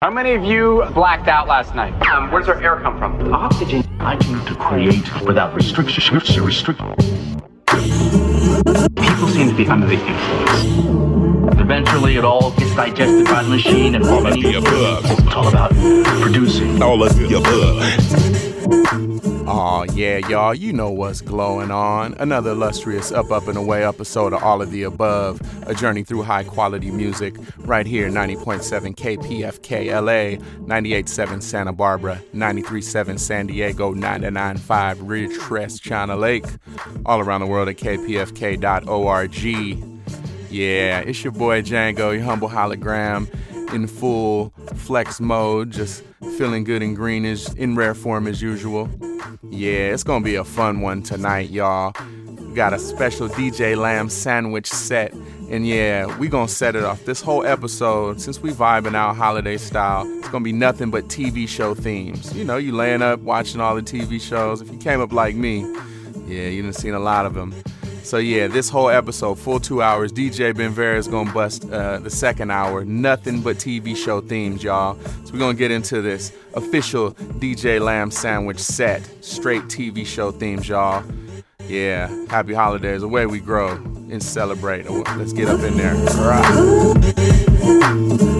How many of you blacked out last night? Um, where does our air come from? Oxygen. I came to create without restriction. Restrict. People seem to be under the influence. Eventually, it all gets digested by the machine, and all of the above. It's all about producing. All of the above. Aw, yeah, y'all, you know what's glowing on. Another illustrious Up, Up, and Away episode of All of the Above, a journey through high quality music, right here 90.7 KPFK LA, 98.7 Santa Barbara, 93.7 San Diego, 99.5 Ridgecrest, China Lake, all around the world at kpfk.org. Yeah, it's your boy Django, your humble hologram in full flex mode, just feeling good and green as in rare form as usual. Yeah, it's gonna be a fun one tonight, y'all. We got a special DJ Lamb sandwich set, and yeah, we gonna set it off. This whole episode, since we vibing out holiday style, it's gonna be nothing but TV show themes. You know, you laying up watching all the TV shows. If you came up like me, yeah, you done seen a lot of them. So yeah, this whole episode, full two hours, DJ Benvera is gonna bust uh, the second hour. Nothing but TV show themes, y'all. So we're gonna get into this official DJ Lamb sandwich set, straight TV show themes, y'all. Yeah, happy holidays. Away we grow and celebrate. Let's get up in there. All right.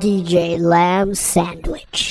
DJ Lamb Sandwich.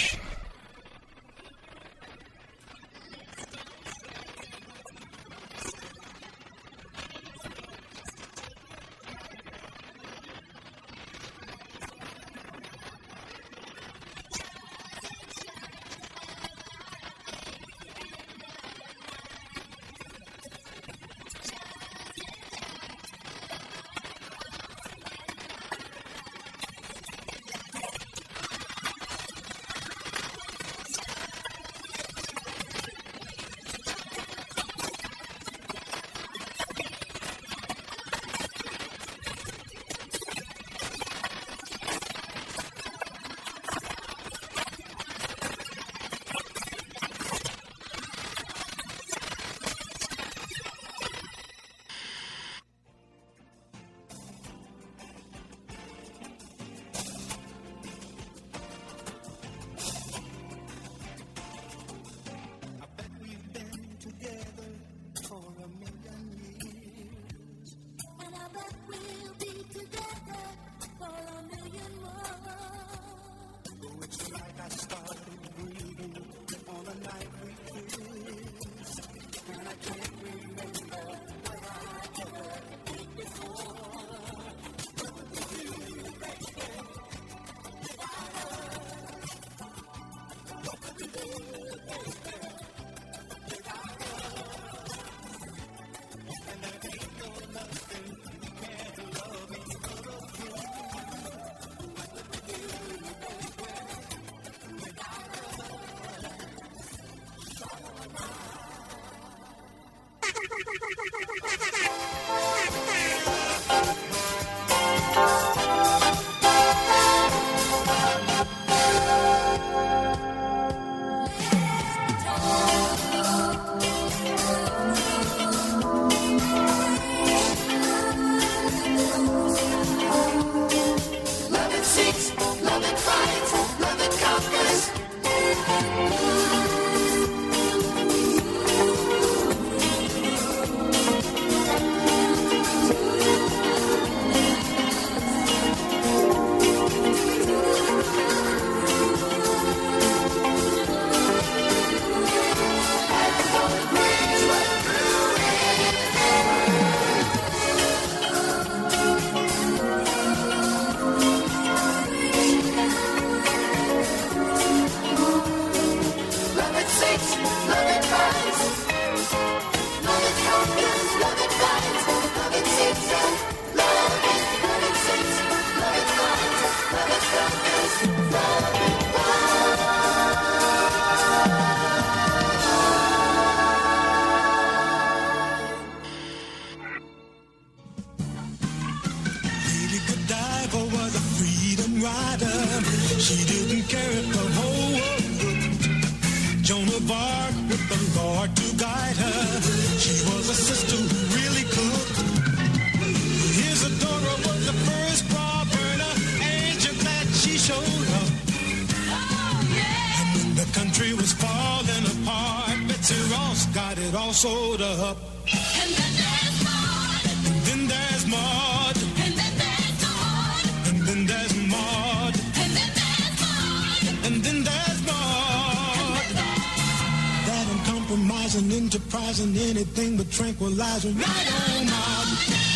rider. She didn't care if the whole world looked. Joan of Arc with the Lord to guide her. She was a sister who really could. Isadora was the first bra burner. Angel glad she showed up. And when the country was falling apart, Betsy Ross got it all sold up. Uncompromising, enterprising, anything but tranquilizing. Right on, Maude.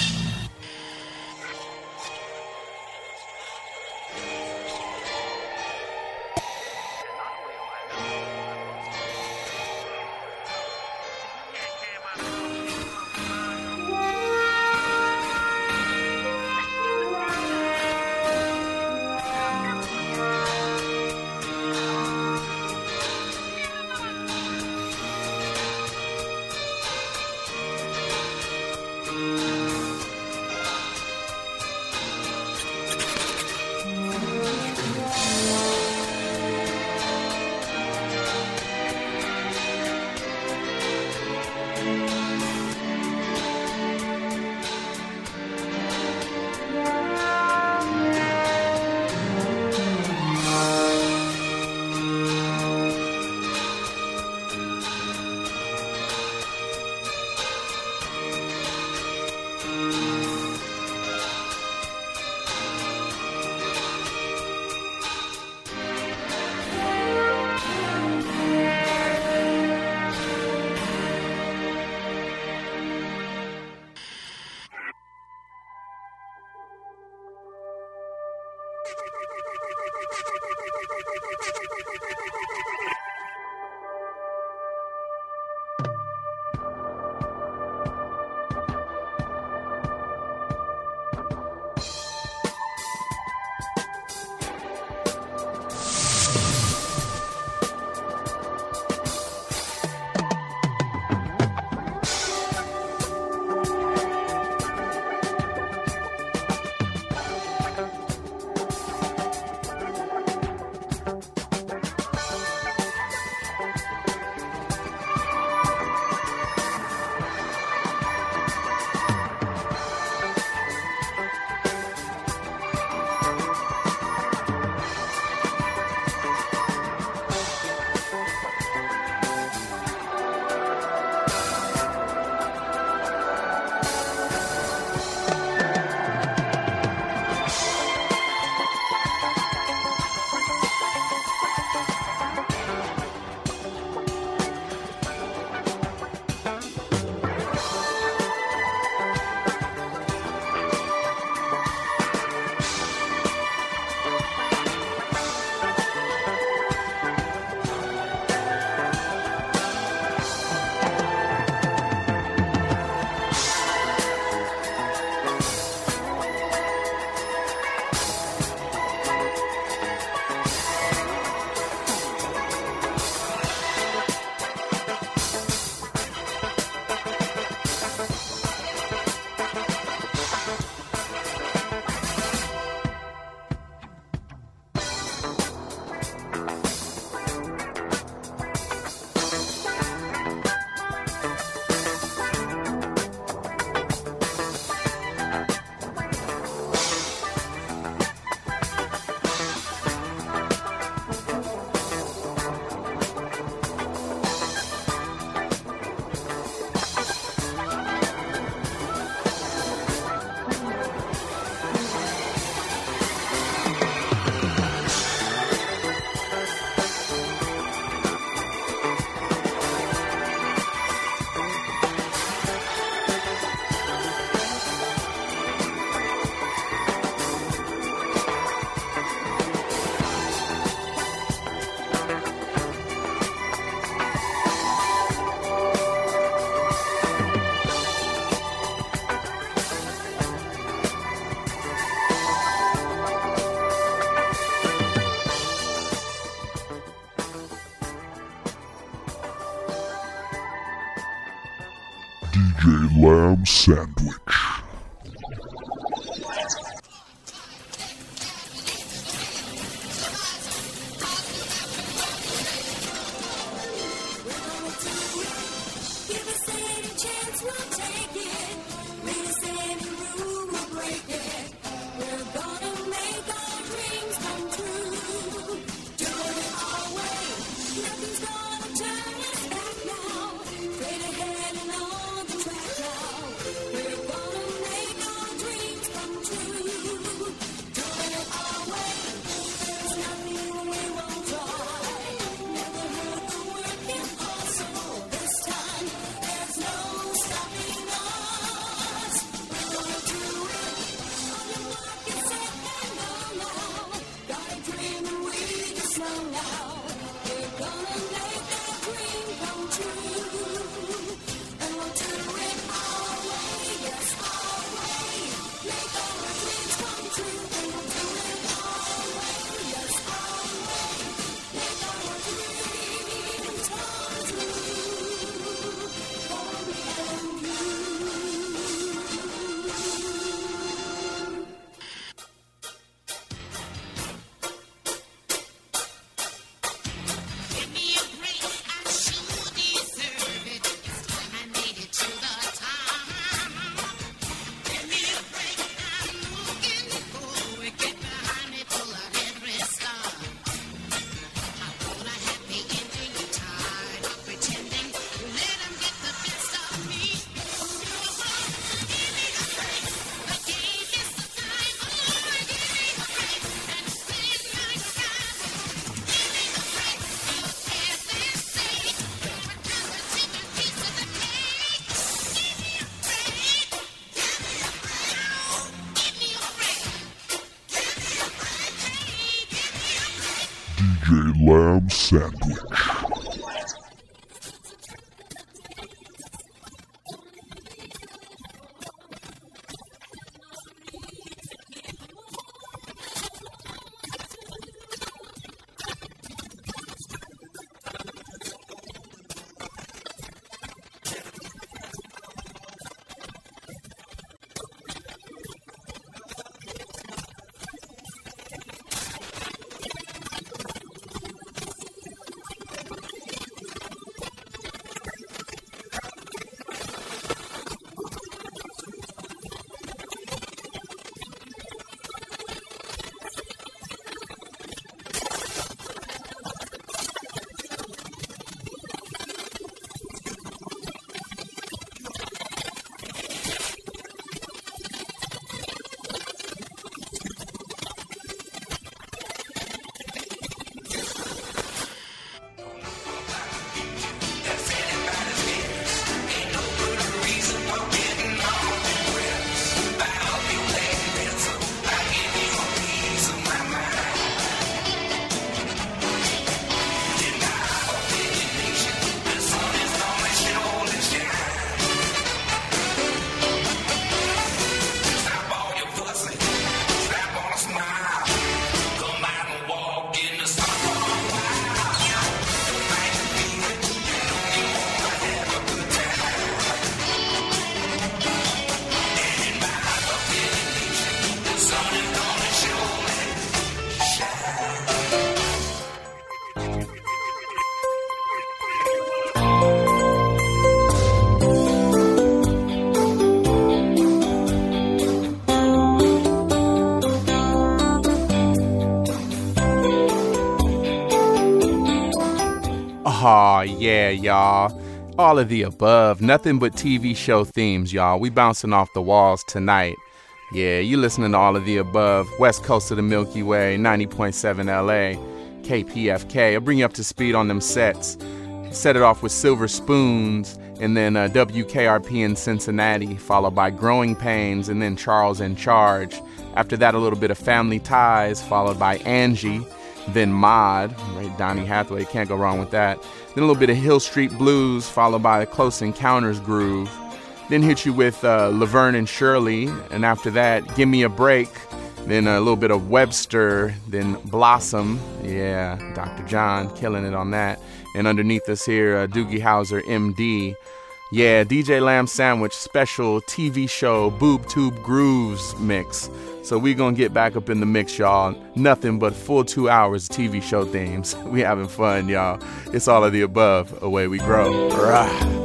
Lamb Sandwich. Yeah, y'all. All of the above. Nothing but TV show themes, y'all. We bouncing off the walls tonight. Yeah, you listening to all of the above. West coast of the Milky Way, 90.7 LA, KPFK. I'll bring you up to speed on them sets. Set it off with Silver Spoons, and then uh, WKRP in Cincinnati, followed by Growing Pains, and then Charles in Charge. After that, a little bit of Family Ties, followed by Angie then Maude, right? Donny Hathaway, can't go wrong with that. Then a little bit of Hill Street Blues, followed by a Close Encounters groove. Then hit you with uh, Laverne and Shirley, and after that, Give Me a Break. Then a little bit of Webster, then Blossom, yeah, Dr. John killing it on that. And underneath us here, uh, Doogie Howser, MD. Yeah, DJ Lamb Sandwich special TV show Boob Tube Grooves mix. So we gonna get back up in the mix, y'all. Nothing but full two hours TV show themes. We having fun, y'all. It's all of the above. Away we grow. Rah.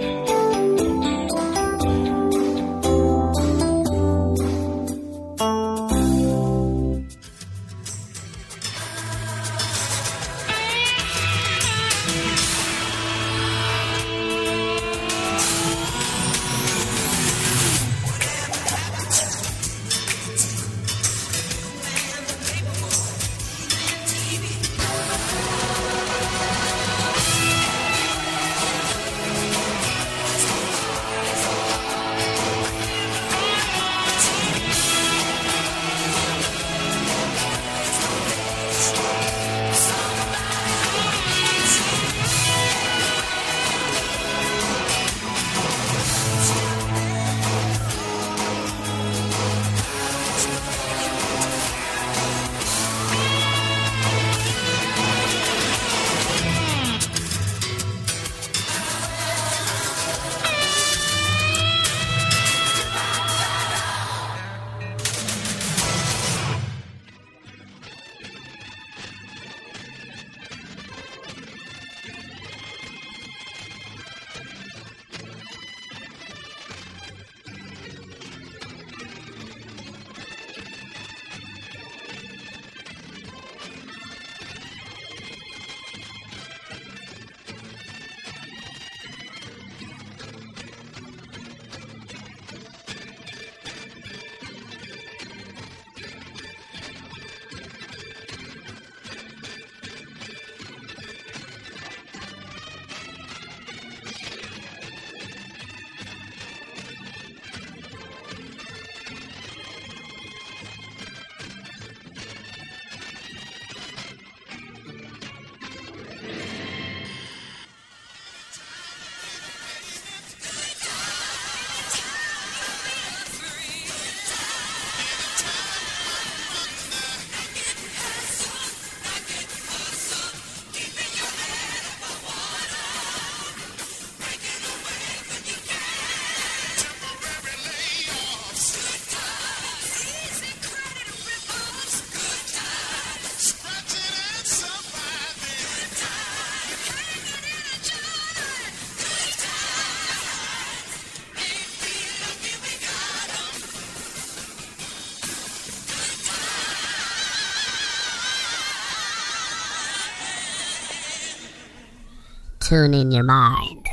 tune in your mind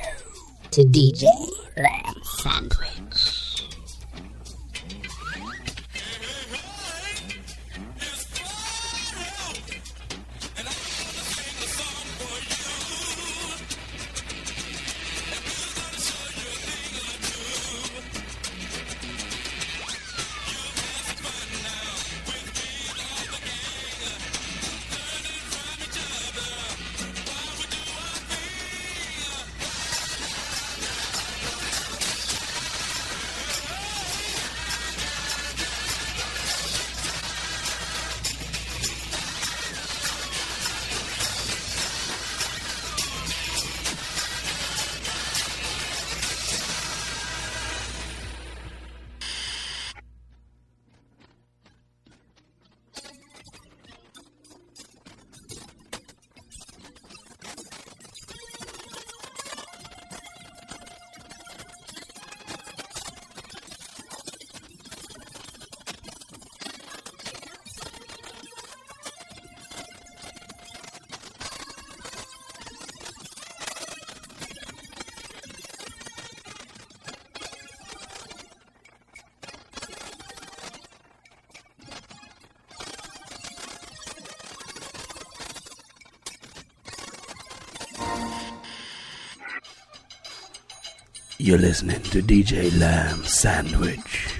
to DJ You're listening to DJ Lamb Sandwich.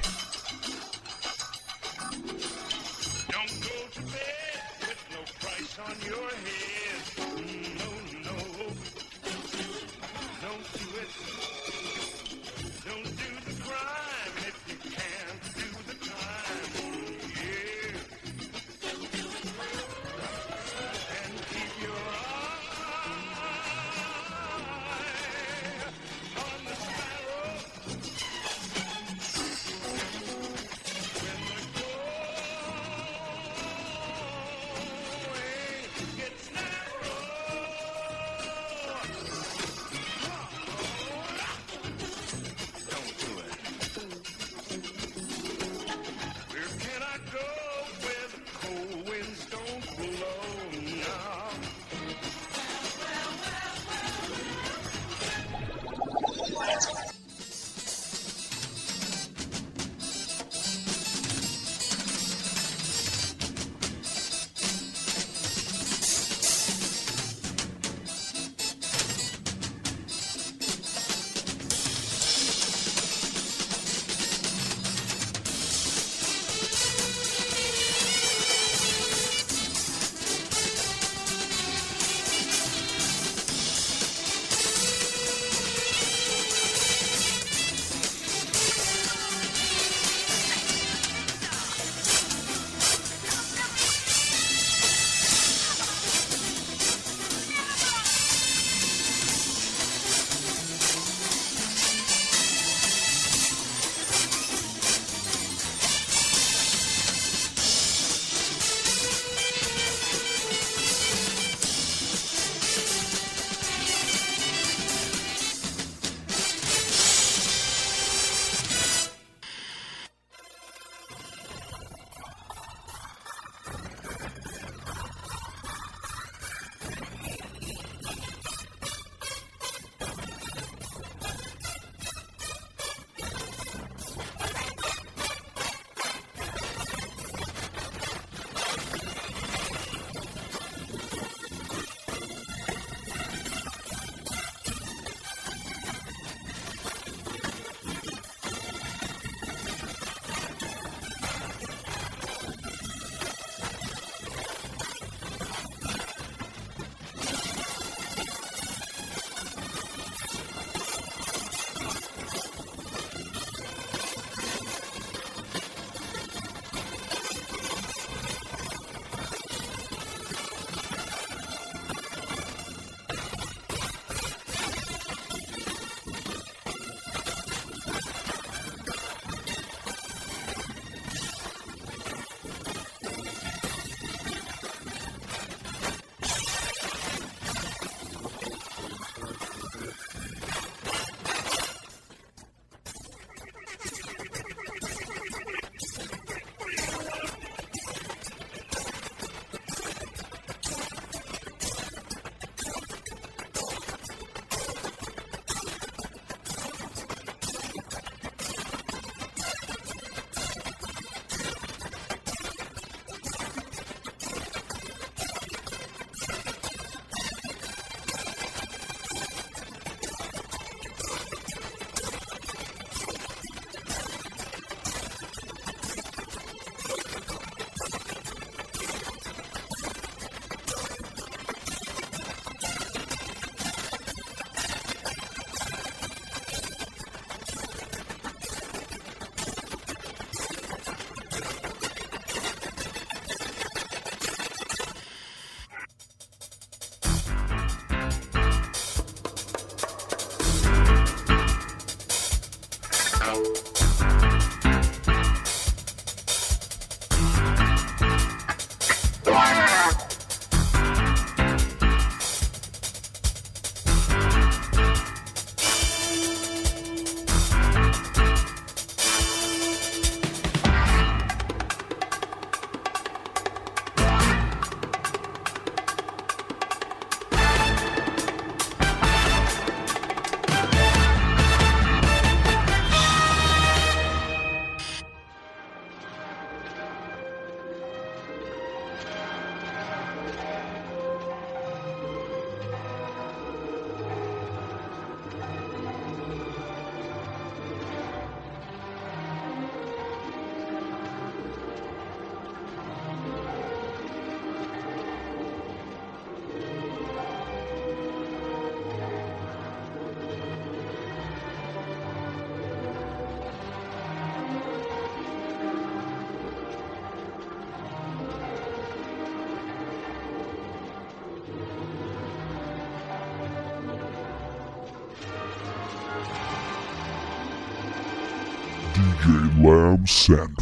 Lamb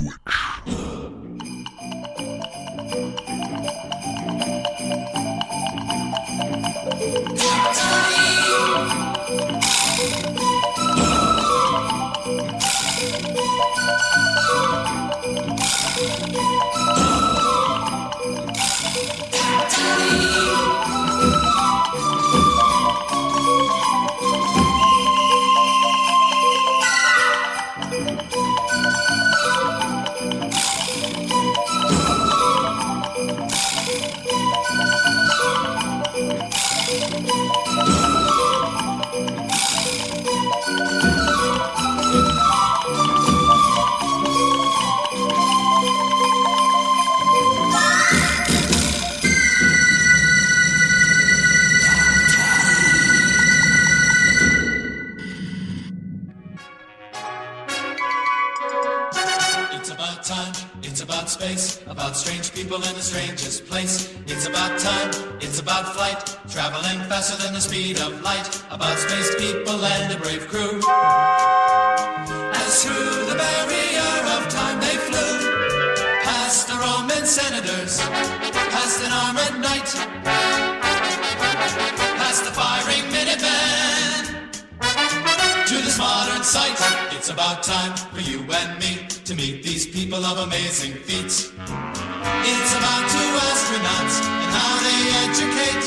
amazing feats. It's about two astronauts and how they educate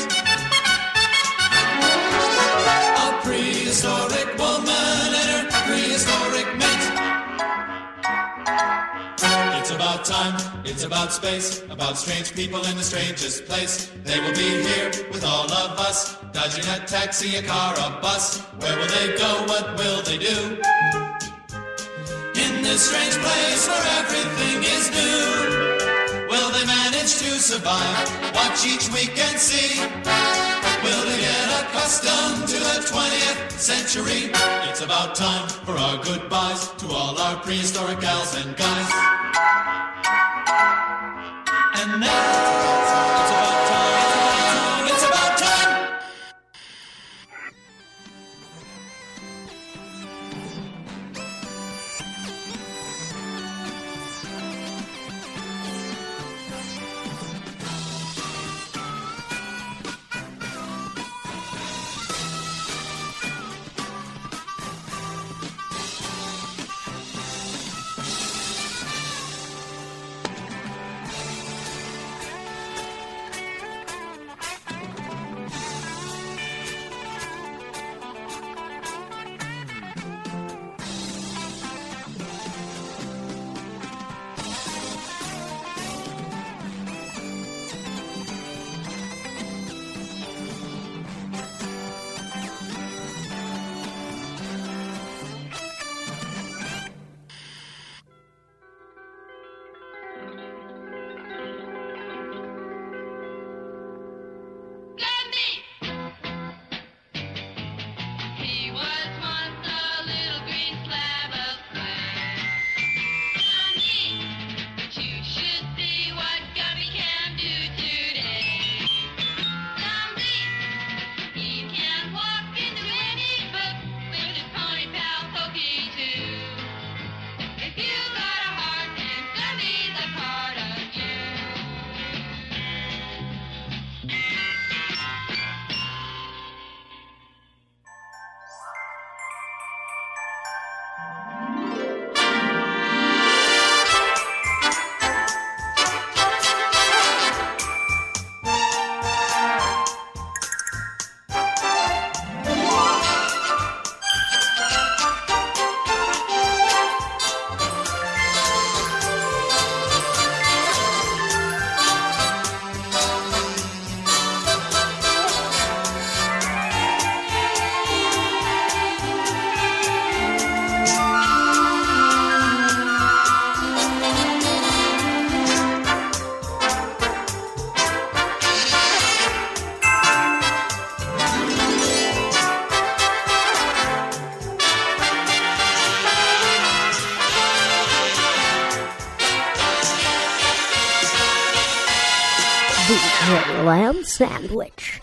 a prehistoric woman and her prehistoric mate. It's about time, it's about space, about strange people in the strangest place. They will be here with all of us, dodging a taxi, a car, a bus. Where will they go? What will they do? Strange place where everything is new, will they manage to survive? Watch each week and see. Will they get accustomed to the 20th century? It's about time for our goodbyes to all our prehistoric gals and guys. And now, Sandwich.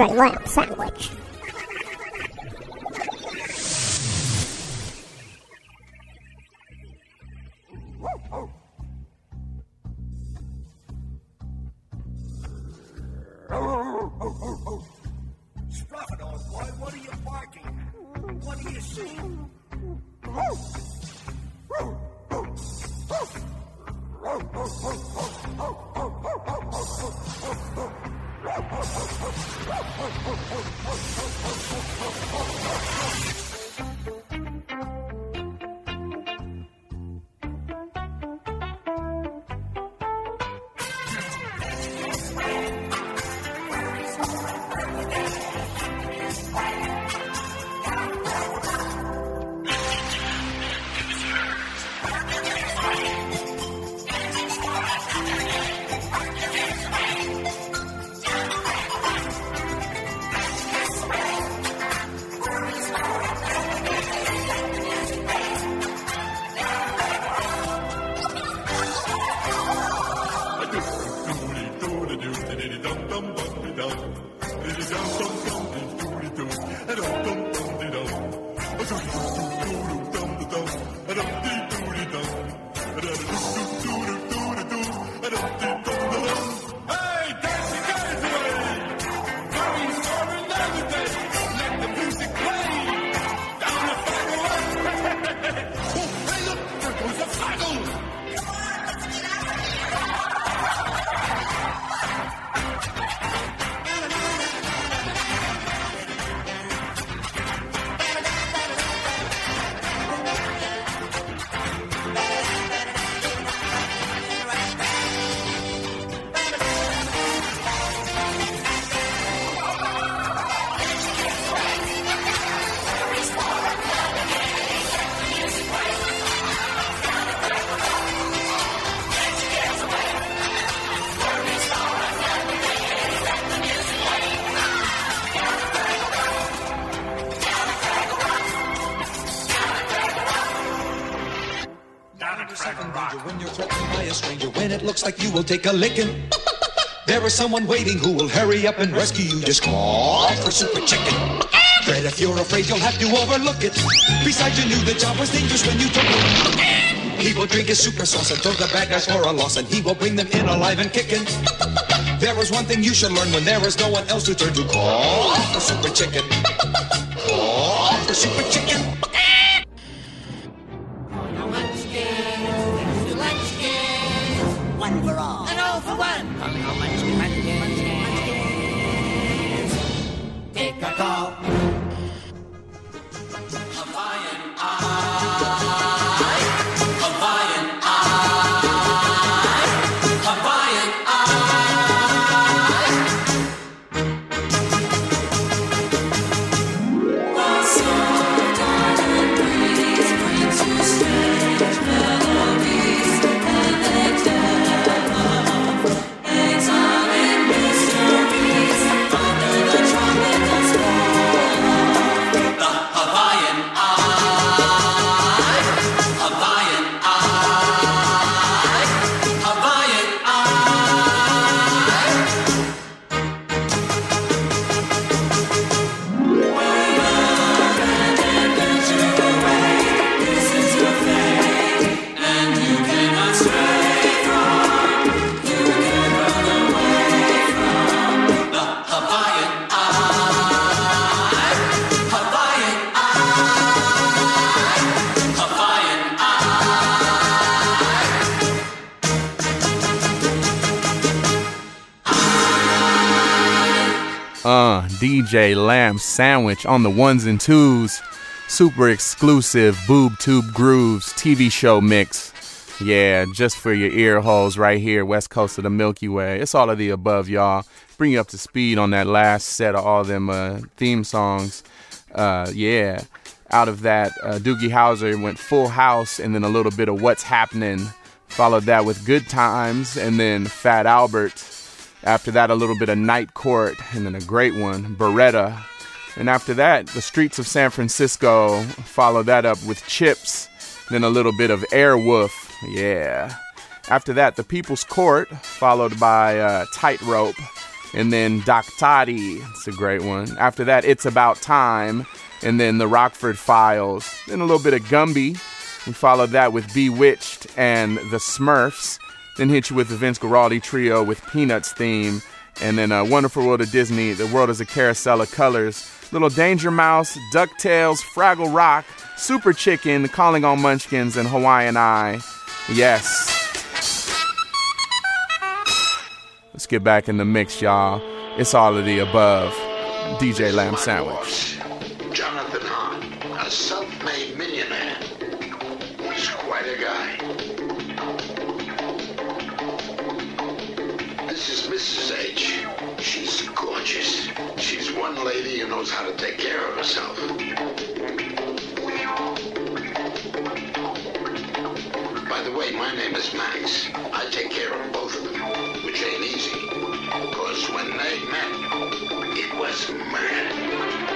DJ Lamb Sandwich. Looks like you will take a licking. There is someone waiting who will hurry up and rescue you. Just call for super chicken. But if you're afraid, you'll have to overlook it. Besides, you knew the job was dangerous when you took it. He will drink his super sauce and throw the bad guys for a loss, and he will bring them in alive and kicking. There is one thing you should learn when there is no one else to turn to. Call for super chicken. Call for super chicken. DJ Lamb Sandwich on the ones and twos. Super exclusive Boob Tube Grooves TV show mix. Yeah, just for your ear holes right here, west coast of the Milky Way. It's all of the above, y'all. Bring you up to speed on that last set of all them uh, theme songs. Uh, yeah, out of that, uh, Doogie Howser went Full House and then a little bit of What's Happening. Followed that with Good Times and then Fat Albert. After that, a little bit of Night Court and then a great one, Baretta. And after that, the streets of San Francisco. Followed that up with Chips, then a little bit of Airwolf. Yeah. After that, the People's Court, followed by uh, Tightrope, and then Doc Toddy. It's a great one. After that, It's About Time, and then the Rockford Files. Then a little bit of Gumby. We followed that with Bewitched and the Smurfs. Then hit you with the Vince Guaraldi trio with Peanuts theme. And then a Wonderful World of Disney, The World is a Carousel of Colors. Little Danger Mouse, DuckTales, Fraggle Rock, Super Chicken, Calling on Munchkins, and Hawaiian Eye. Yes. Let's get back in the mix, y'all. It's all of the above. DJ Lamb Sandwich. One lady who knows how to take care of herself. By the way, my name is Max. I take care of both of them, which ain't easy. Because when they met, it was mad.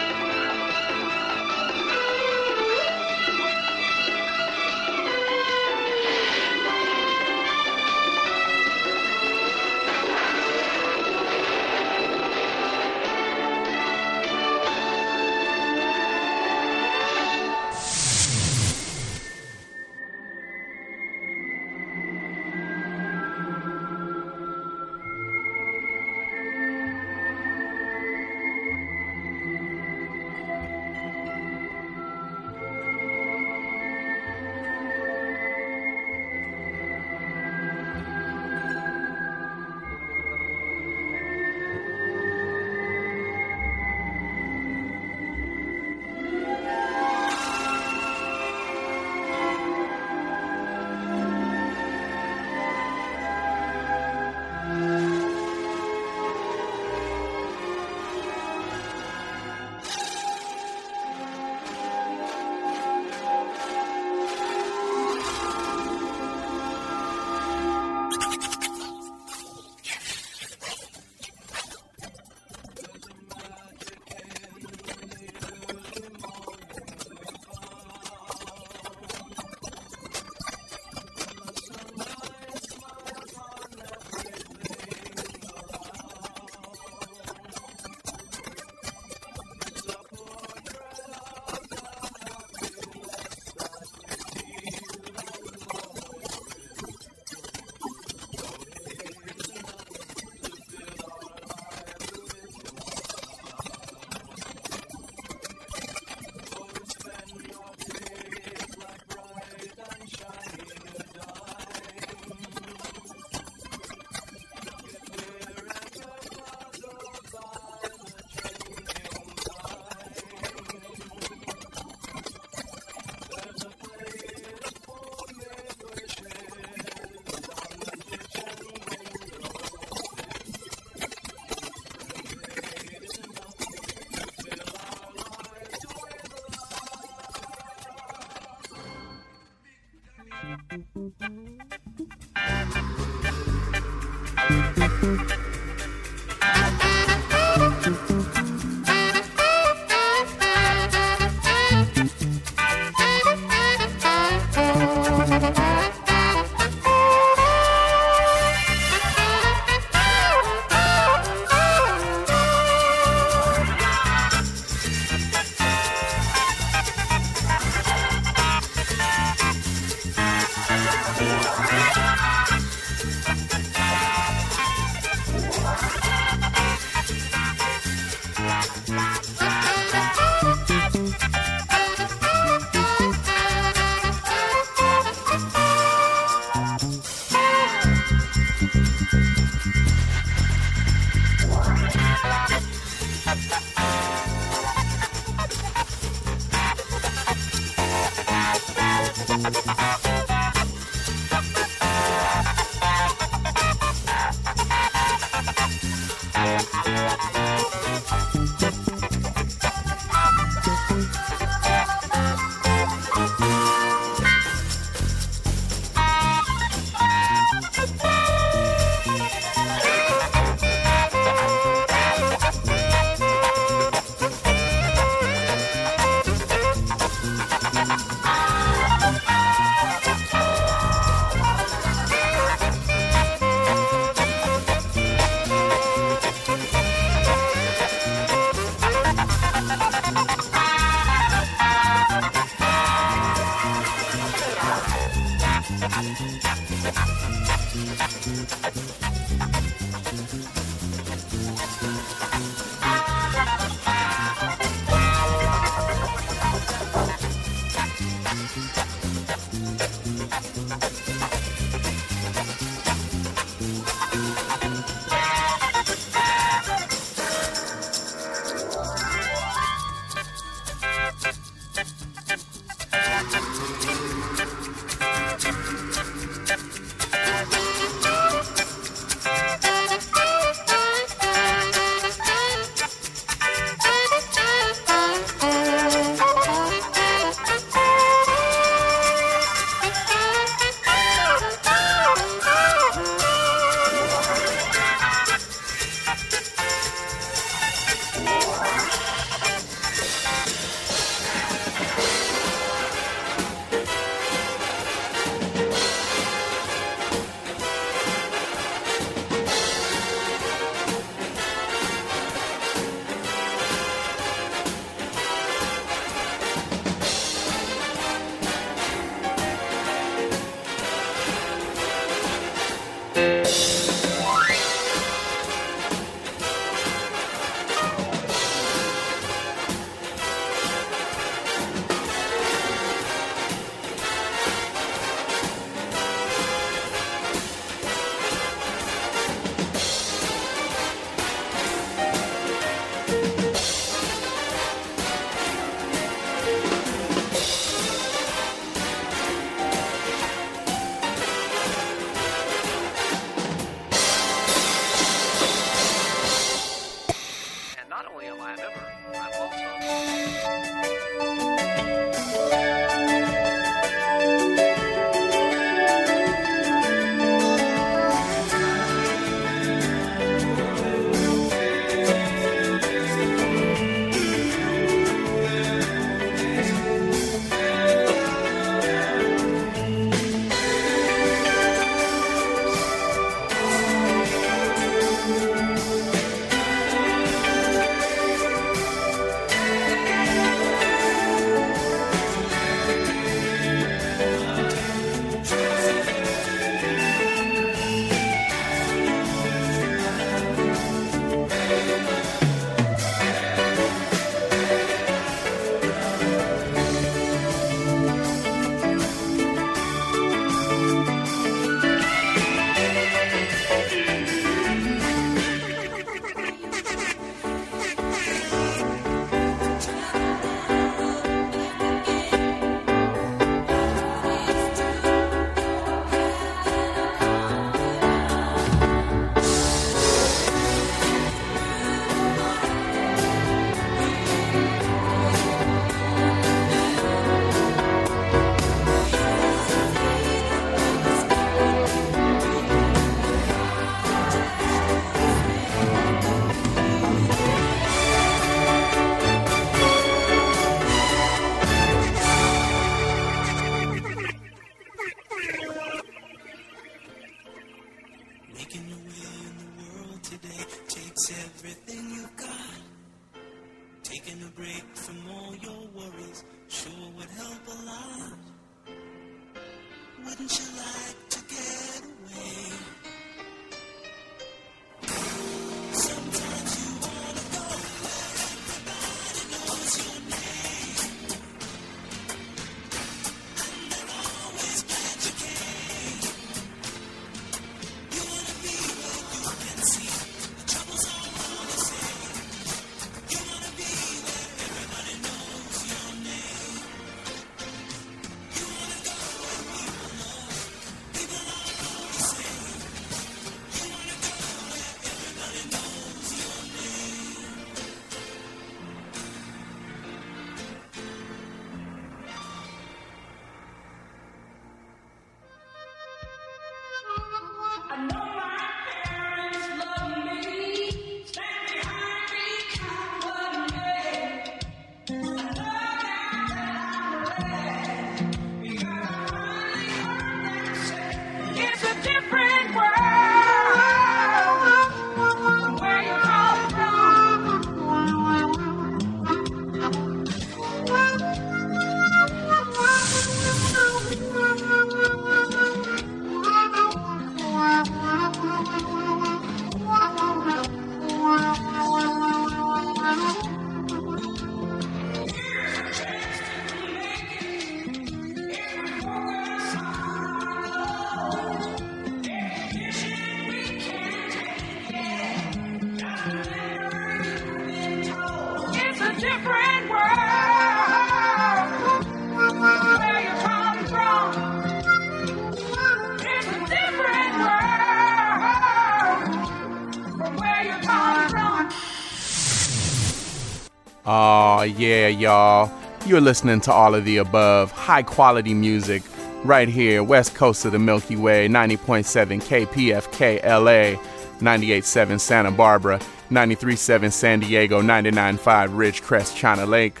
Yeah, y'all. You're listening to all of the above, high quality music, right here, west coast of the Milky Way, 90.7 KPFK LA, 98.7 Santa Barbara, 93.7 San Diego, 99.5 Ridgecrest, China Lake,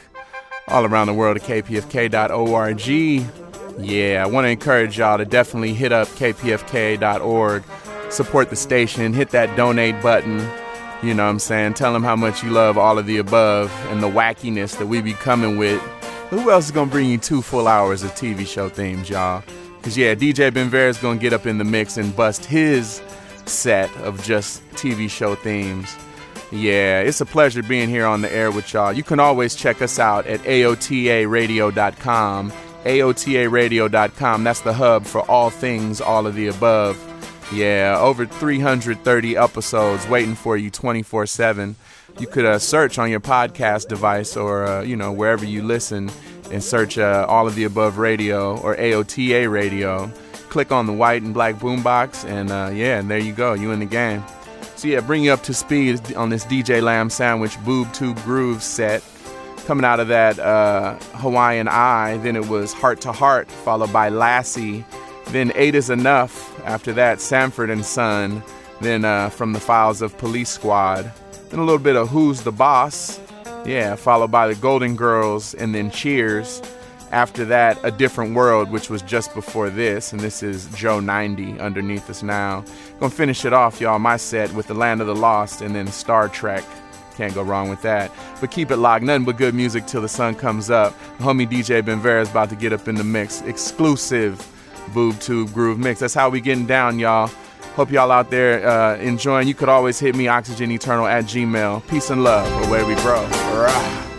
all around the world at kpfk.org. Yeah, I want to encourage y'all to definitely hit up kpfk.org, support the station, hit that donate button. You know what I'm saying? Tell them how much you love all of the above and the wackiness that we be coming with. Who else is gonna bring you two full hours of TV show themes, y'all? Cause yeah, DJ Ben is gonna get up in the mix and bust his set of just TV show themes. Yeah, it's a pleasure being here on the air with y'all. You can always check us out at AOTARadio.com. AOTARadio.com. That's the hub for all things, all of the above. Yeah, over 330 episodes waiting for you 24 7. You could uh, search on your podcast device or, uh, you know, wherever you listen and search uh, all of the above radio or AOTA radio. Click on the white and black boombox, and uh, yeah, and there you go. You in the game. So yeah, bring you up to speed on this DJ Lamb Sandwich Boob Tube Groove set. Coming out of that uh, Hawaiian Eye, then it was Heart to Heart, followed by Lassie, then Eight is Enough. After that, Sanford and Son. Then uh, from the files of Police Squad. Then a little bit of Who's the Boss. Yeah, followed by the Golden Girls, and then Cheers. After that, A Different World, which was just before this, and this is Joe 90 underneath us now. Gonna finish it off, y'all, my set with The Land of the Lost and then Star Trek. Can't go wrong with that. But keep it locked. Nothing but good music till the sun comes up. Homie DJ Ben Vera is about to get up in the mix. Exclusive Boob Tube Groove Mix. That's how we getting down, y'all. Hope y'all out there uh, enjoying. You could always hit me, Oxygen Eternal at Gmail. Peace and love, away we grow. Rah.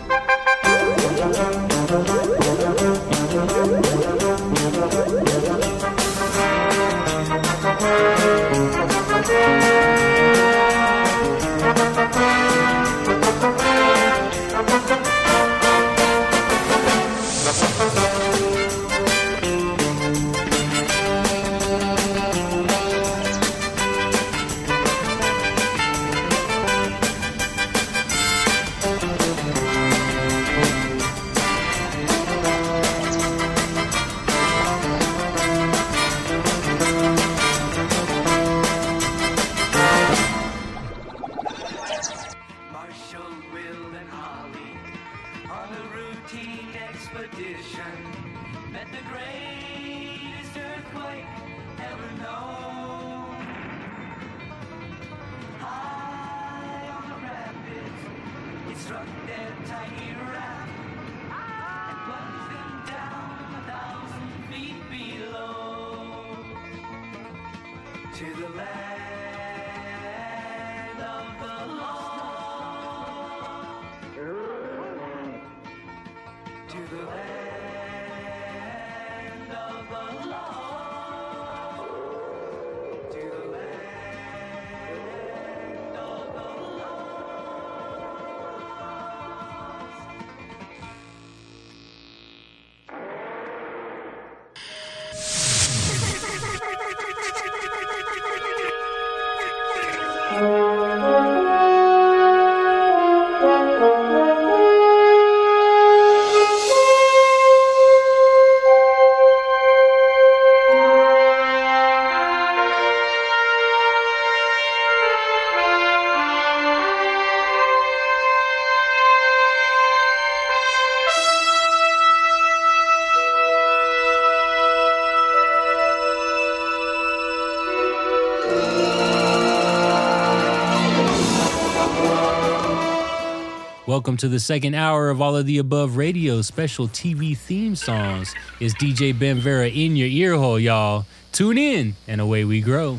Welcome to the second hour of all of the above radio special TV theme songs. It's DJ Ben Vera in your ear hole, y'all. Tune in, and away we grow.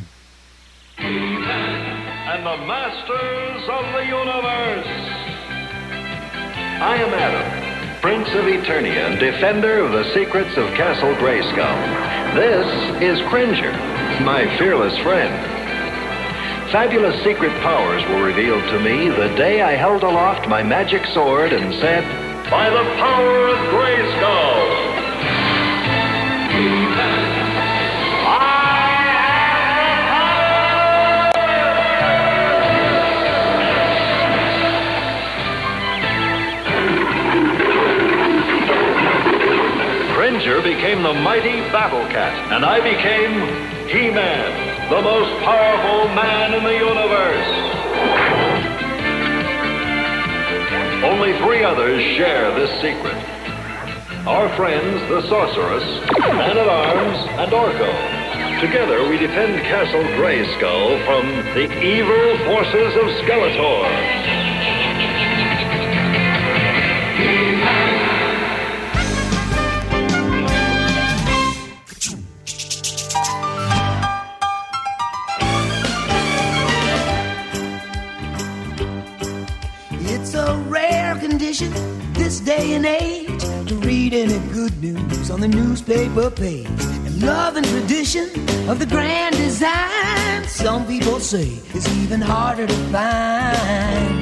and the masters of the universe. I am Adam, Prince of Eternia and defender of the secrets of Castle Grayskull. This is Cringer, my fearless friend. Fabulous secret powers were revealed to me the day I held aloft my magic sword and said, By the power of Grayskull! Cringer became the mighty Battle Cat, and I became He-Man the most powerful man in the universe. Only three others share this secret. Our friends, the Sorceress, Man-at-Arms, and Orko. Together we defend Castle Grayskull from the evil forces of Skeletor. good news on the newspaper page and love and tradition of the grand design. Some people say it's even harder to find.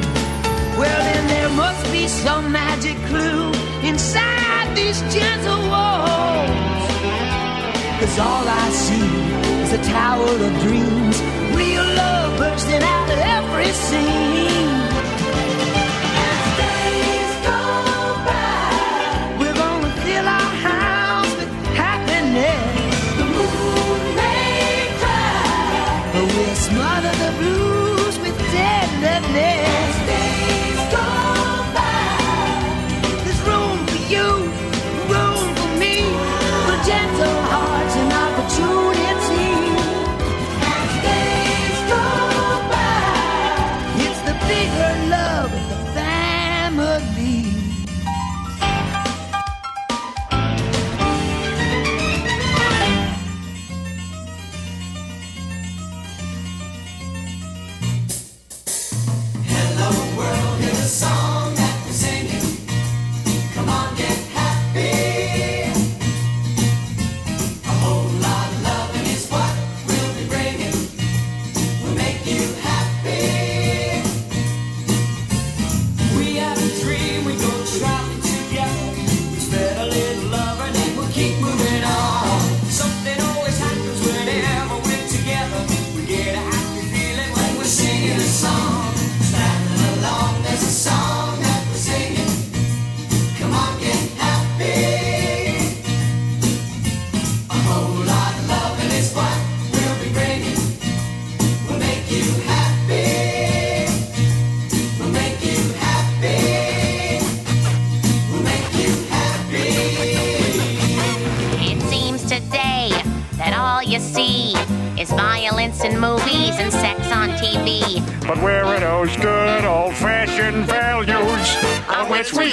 Well, then there must be some magic clue inside these gentle walls. Cause all I see is a tower of dreams, real love bursting out of every scene.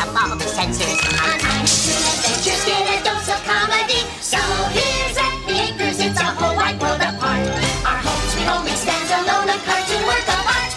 up all the censors. Online adventures, get a dose of comedy. So here's at the acres, it's a whole wide world apart. Our homes we only stand alone, a cartoon work of art.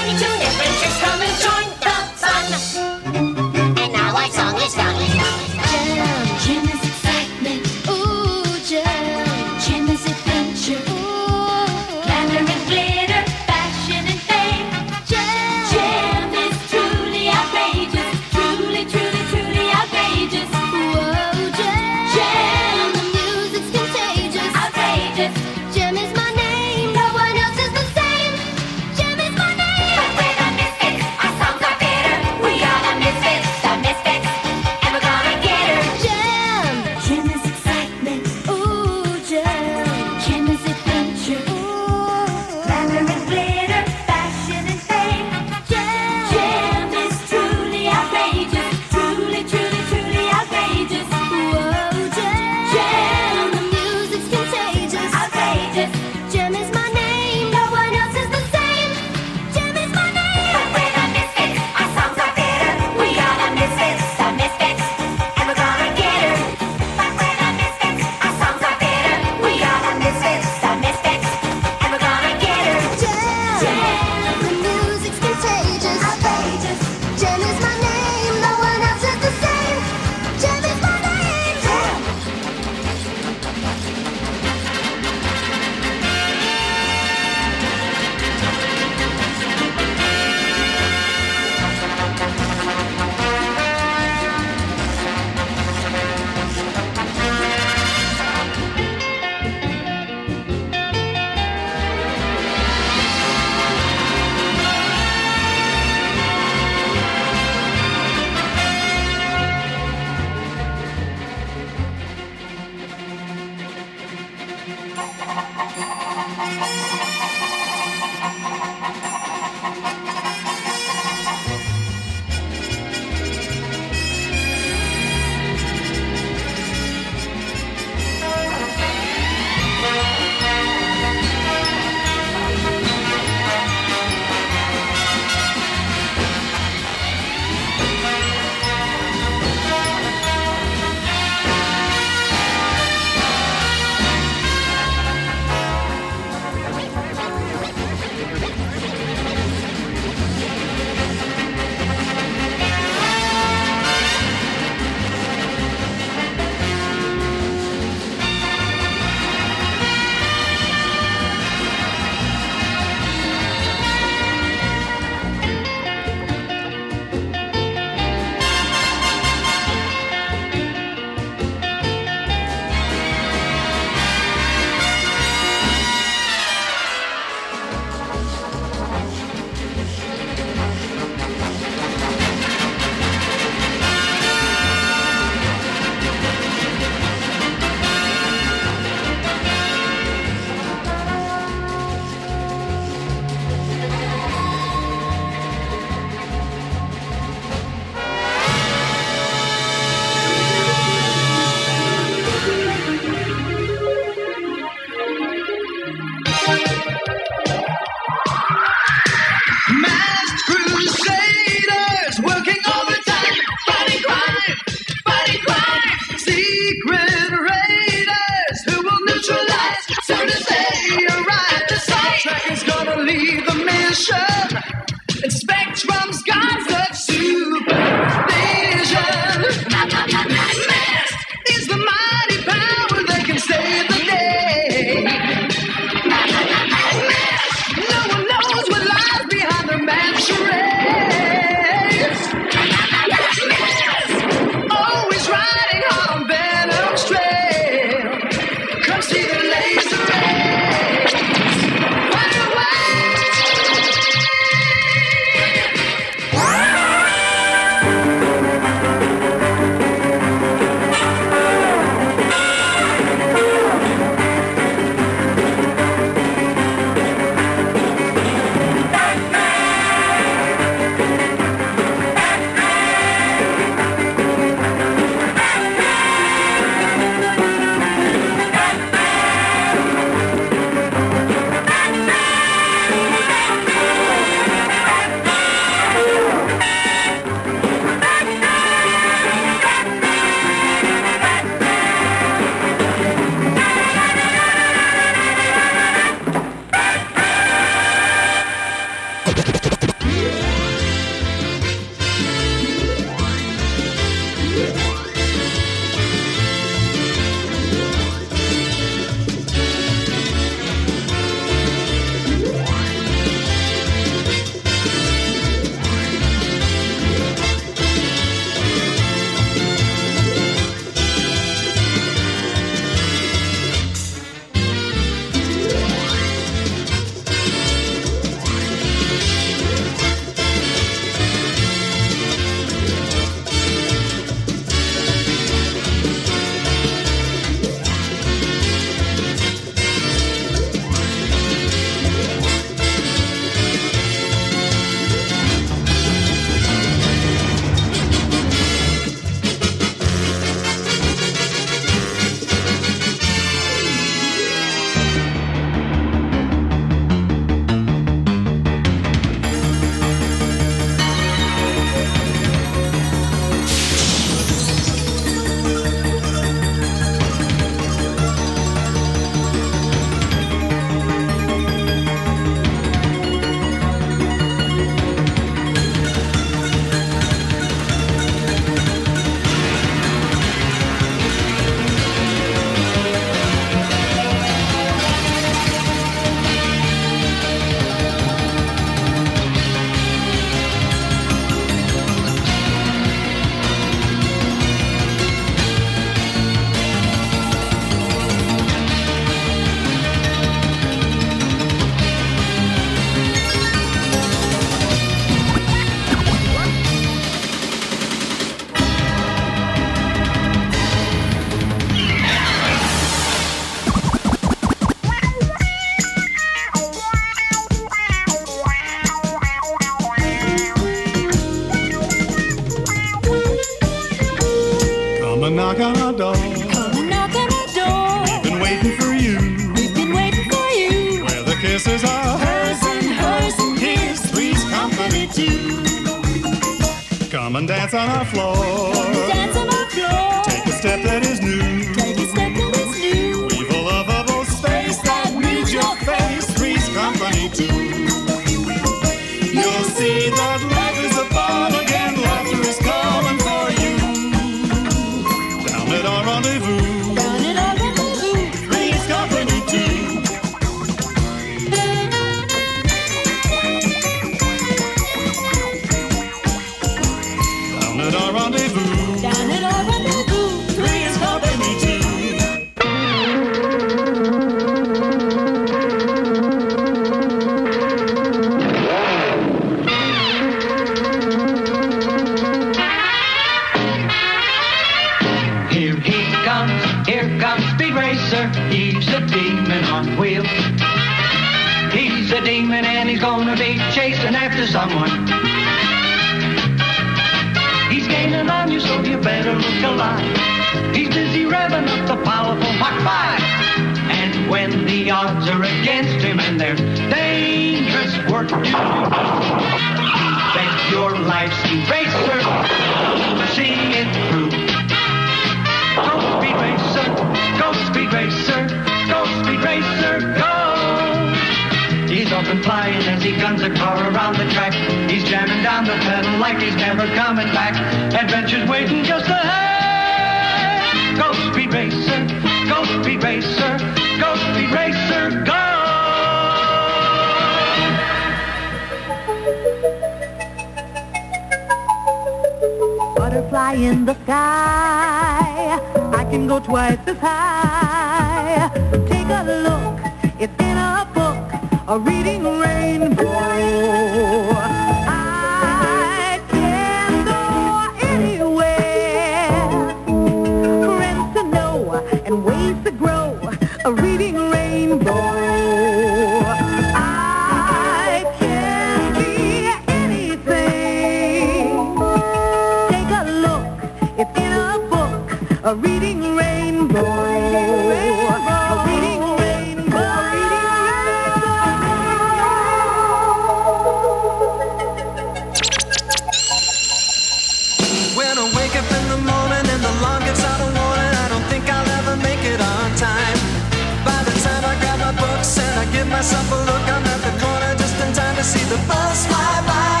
look, I'm at the corner just in time to see the bus fly by.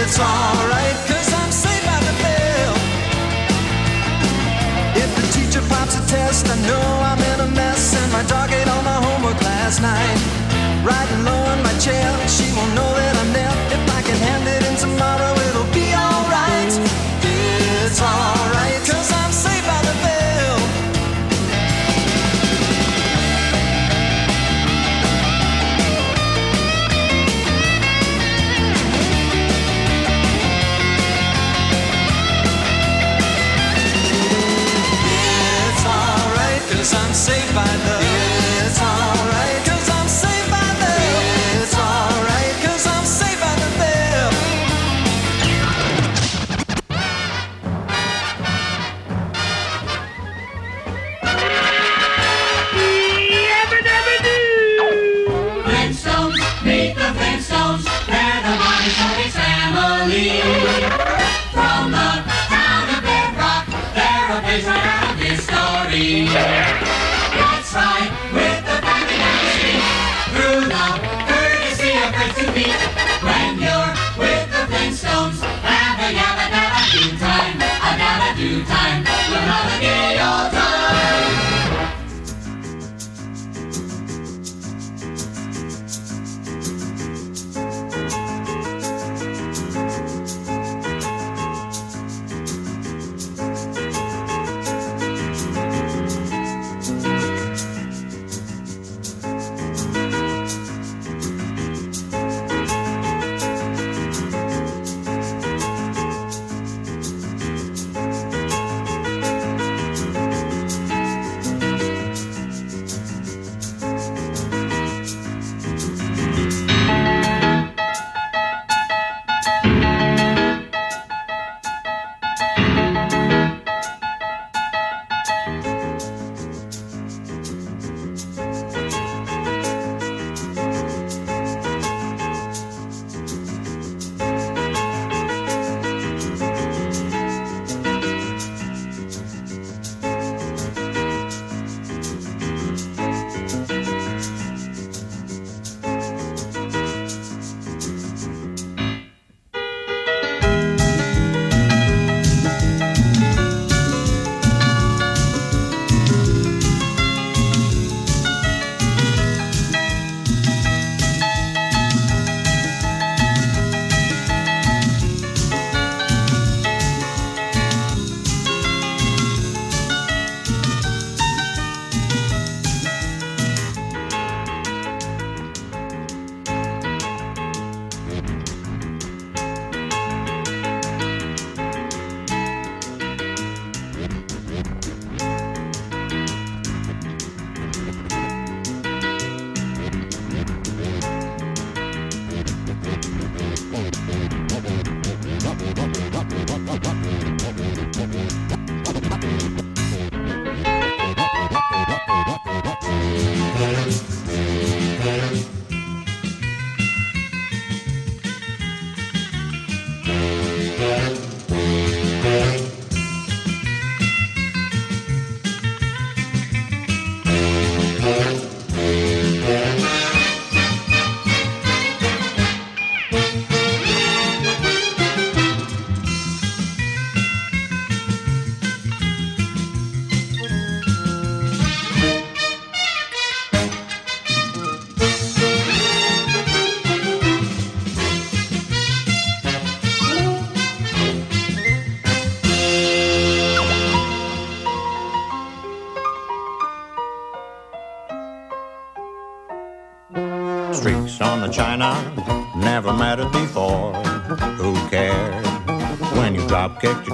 It's I'm the bell. If the teacher pops a test, I know I'm in a mess, and my dog ate all my homework last night. Riding low on my chair, she won't know that I'm there. If I can hand it in tomorrow, it'll be alright. It's alright.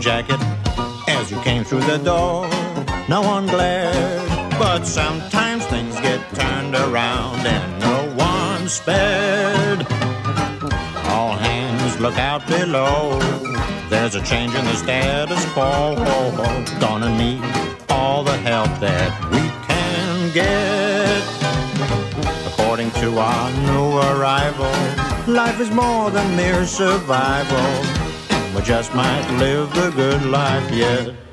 jacket, jacket, as you came through the door. No one glared, but sometimes things get turned around and no one's spared. All hands look out below. There's a change in the status quo. Gonna need all the help that we can get. According to our new arrival, life is more than mere survival. We just might live the good life yet.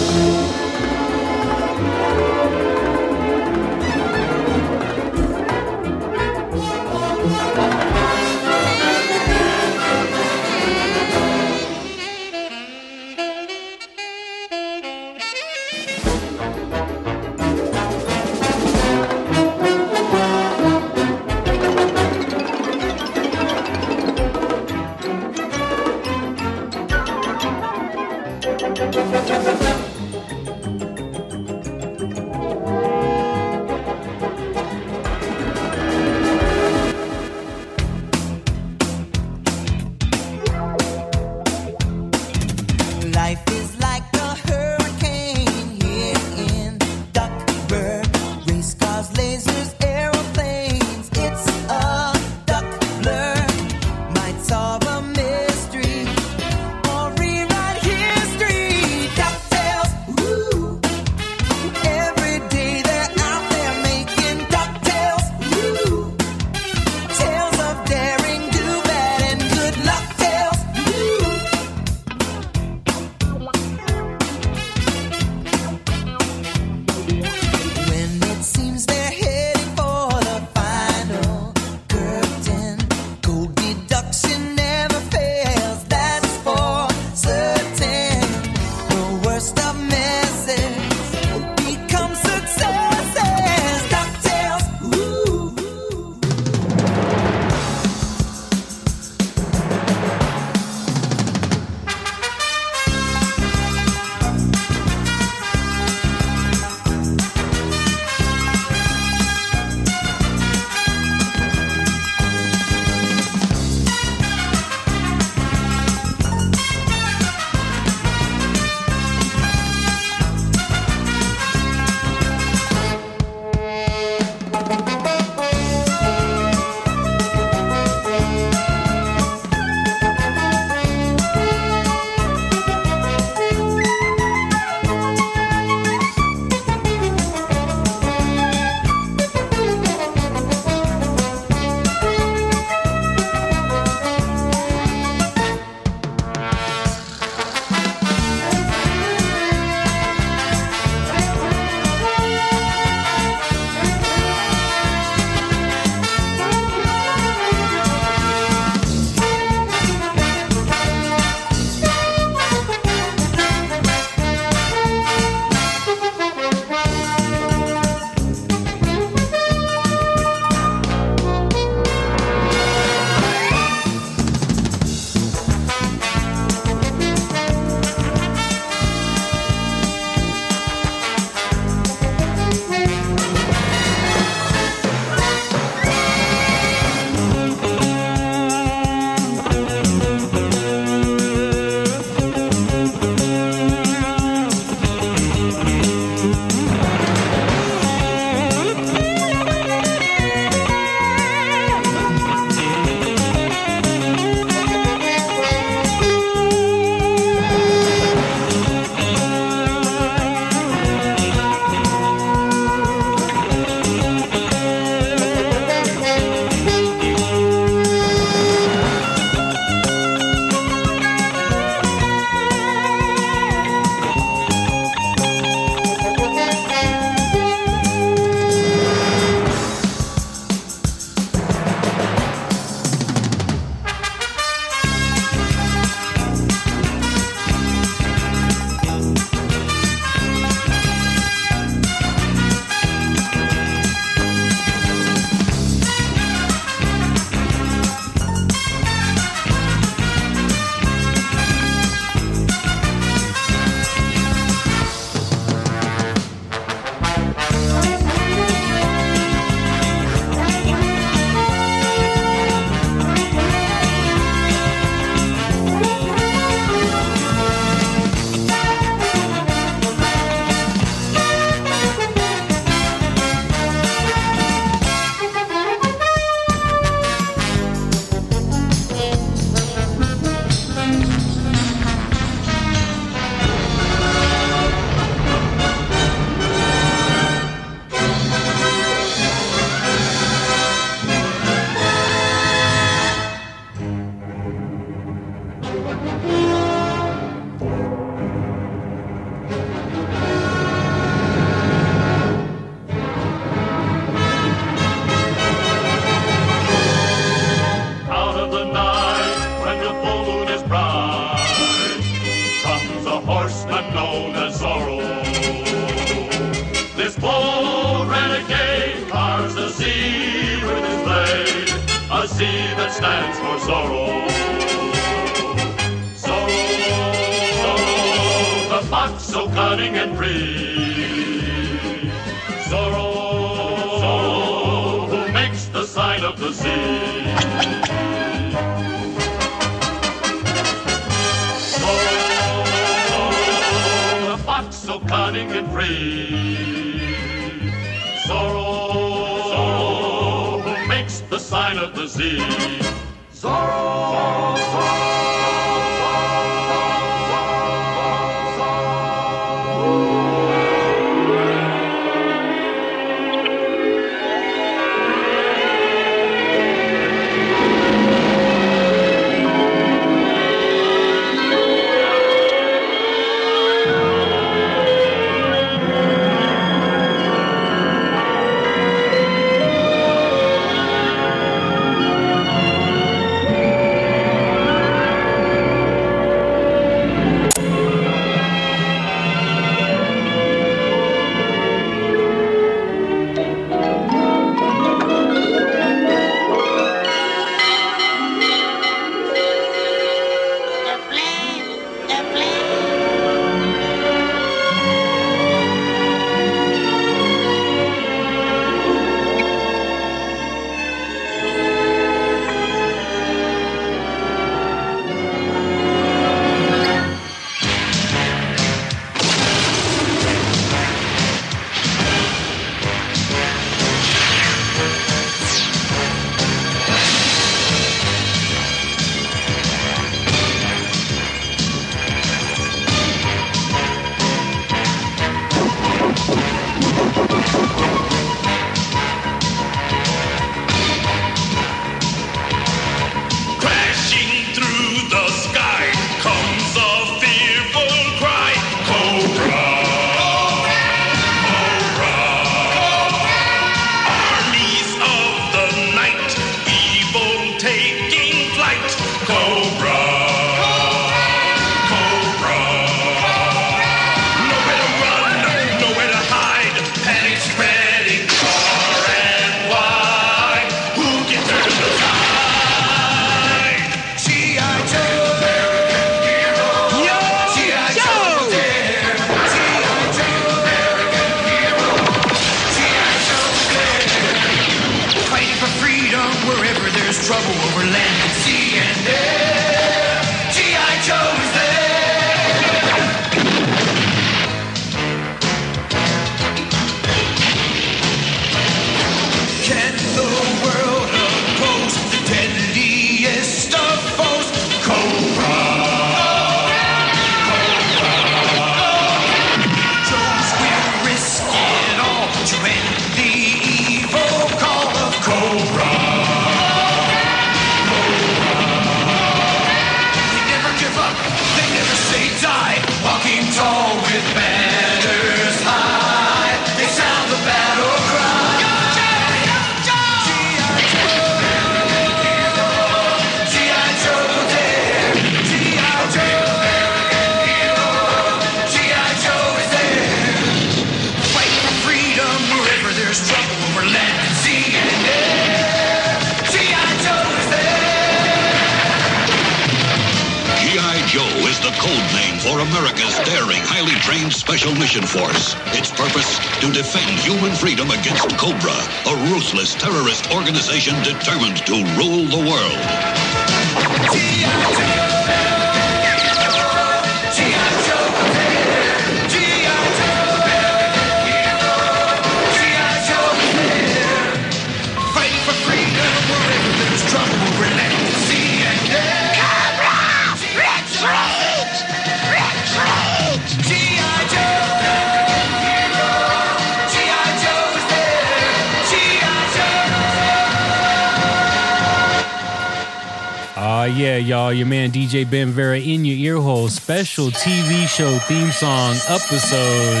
DJ Ben Vera in your earhole special TV show theme song episode.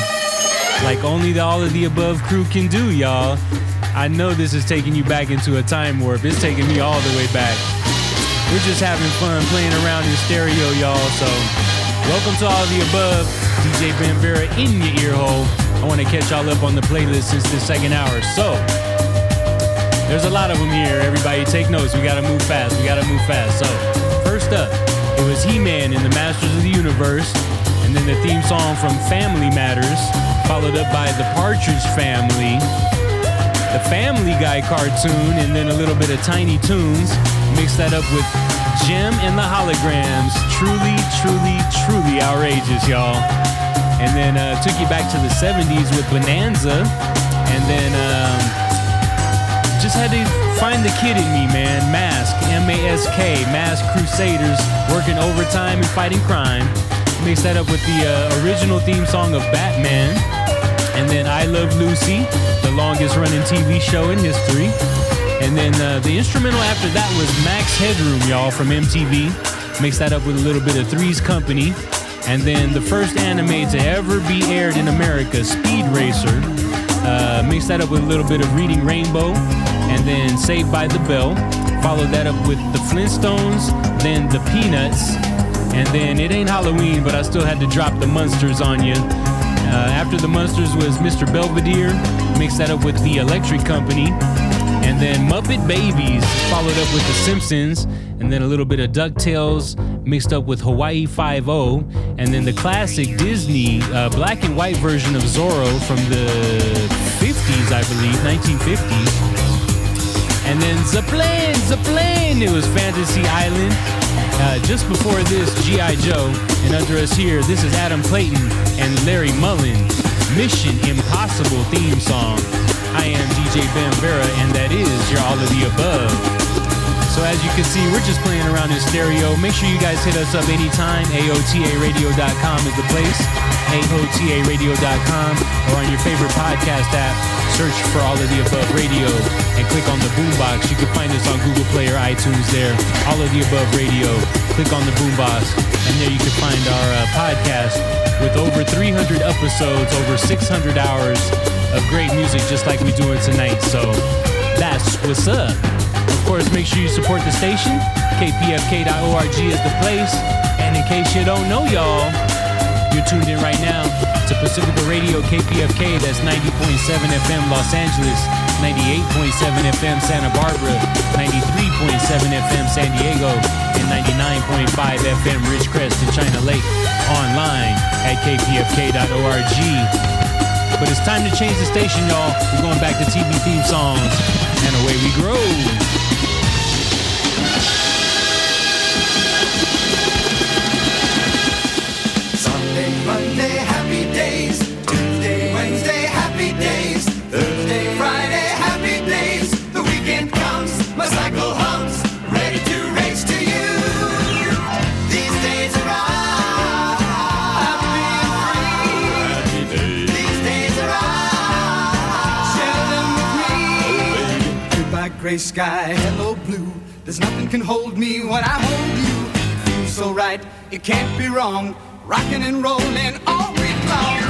Like only the all of the above crew can do, y'all. I know this is taking you back into a time warp. It's taking me all the way back. We're just having fun playing around in stereo, y'all. So welcome to all the above. DJ Ben Vera in your earhole. I want to catch y'all up on the playlist since the second hour. So there's a lot of them here. Everybody take notes. We gotta move fast. We gotta move fast. So first up, it was He-Man in the Masters of the Universe, and then the theme song from Family Matters, followed up by the Partridge Family, the Family Guy cartoon, and then a little bit of Tiny Toons. Mix that up with Jem and the Holograms. Truly, truly, truly outrageous, y'all. And then uh, took you back to the 70s with Bonanza, and then. Um, just had to find the kid in me, man. Mask, M A S K, Mask Crusaders, working overtime and fighting crime. Mix that up with the uh, original theme song of Batman. And then I Love Lucy, the longest running TV show in history. And then uh, the instrumental after that was Max Headroom, y'all, from MTV. Mix that up with a little bit of Three's Company. And then the first anime to ever be aired in America, Speed Racer. Uh, mix that up with a little bit of Reading Rainbow, and then Saved by the Bell. Follow that up with the Flintstones, then the Peanuts, and then it ain't Halloween, but I still had to drop the Munsters on you. Uh, after the Munsters was Mr. Belvedere. mixed that up with the Electric Company, and then Muppet Babies. Followed up with the Simpsons, and then a little bit of Ducktales mixed up with Hawaii Five O, and then the classic Disney uh, black and white version of Zorro from the 50s, I believe, 1950s. And then Zeppelin, Zeppelin, it was Fantasy Island. Uh, just before this, G.I. Joe. And under us here, this is Adam Clayton and Larry Mullen. Mission Impossible theme song. I am DJ Ben Vera, and that is your All of the Above. So as you can see, we're just playing around in stereo. Make sure you guys hit us up anytime. AOTARadio.com is the place. AOTARadio.com or on your favorite podcast app. Search for All of the Above Radio and click on the boombox. You can find us on Google Play or iTunes there. All of the Above Radio. Click on the boombox and there you can find our uh, podcast with over 300 episodes, over 600 hours of great music just like we're doing tonight. So that's what's up. Of course, make sure you support the station. KPFK.org is the place. And in case you don't know, y'all, you're tuned in right now to Pacifica Radio KPFK. That's 90.7 FM Los Angeles, 98.7 FM Santa Barbara, 93.7 FM San Diego, and 99.5 FM Ridgecrest and China Lake. Online at kpfk.org. But it's time to change the station, y'all. We're going back to TV theme songs, and away we grow. Sunday, Monday, happy days. Tuesday, Wednesday, happy days. Gray sky, hello, blue. There's nothing can hold me when I hold you. Feels so right, it can't be wrong. Rocking and rolling all week long.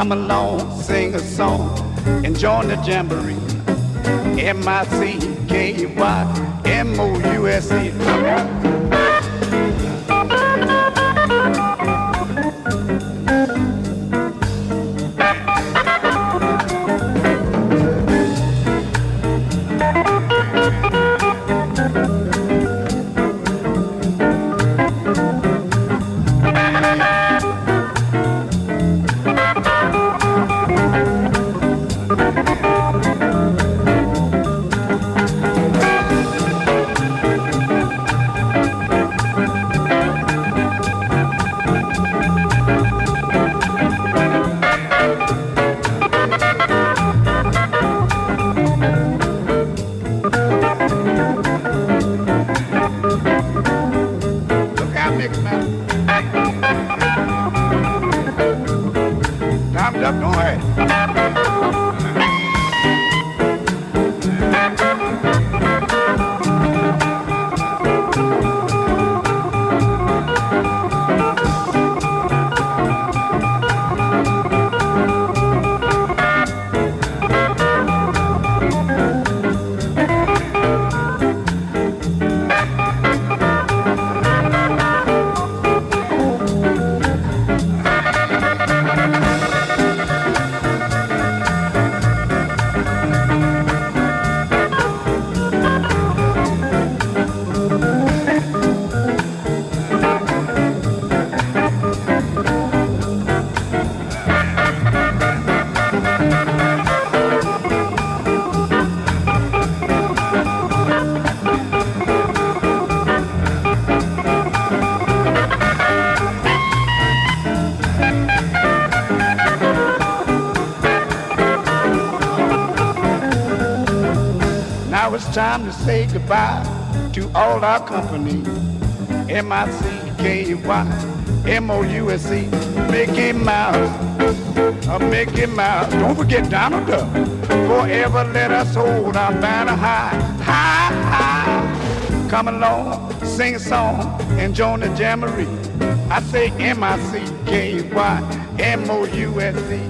Come along, sing a song, and join the jamboree. M-I-C-K-Y-M-O-U-S-E. time to say goodbye to all our company. M I C K Y M O U S E, Mickey Mouse, a Mickey Mouse. Don't forget Donald Duck. Forever let us hold our banner high, high, high. Come along, sing a song, and join the jamboree. I say M I C K Y M O U S E.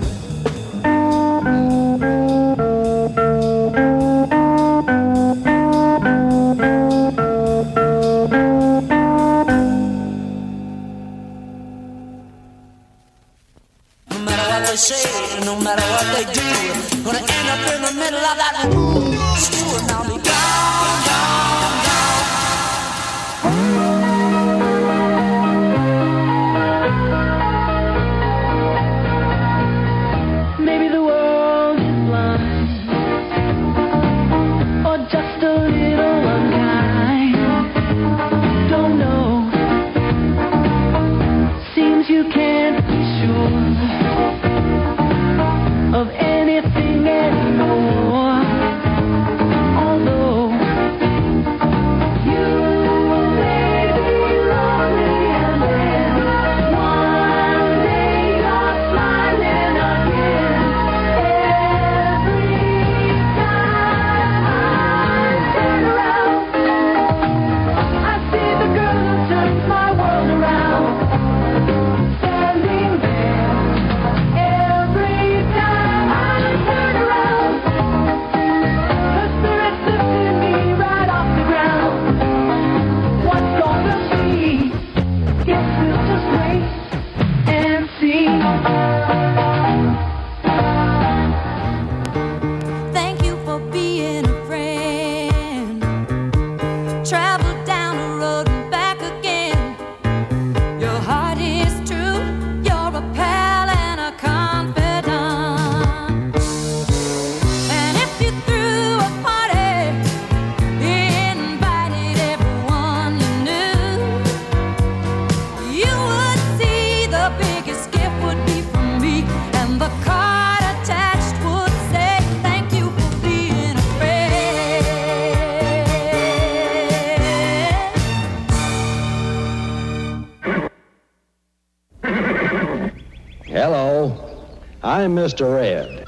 I'm Mr. Ed.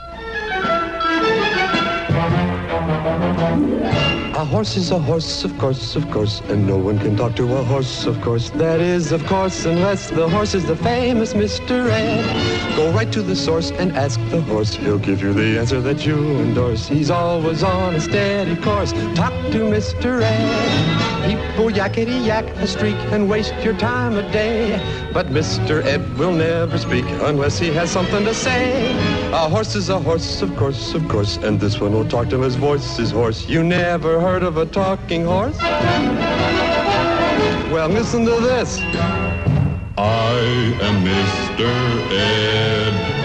A horse is a horse, of course, of course, and no one can talk to a horse, of course. That is, of course, unless the horse is the famous Mr. Ed. Go right to the source and ask the horse. He'll give you the answer that you endorse. He's always on a steady course. Talk to Mr. Ed. People yakety yak a streak and waste your time a day. But Mr. Ed will never speak unless he has something to say. A horse is a horse, of course, of course, and this one will talk till his voice is hoarse. You never heard of a talking horse? Well, listen to this. I am Mr. Ed.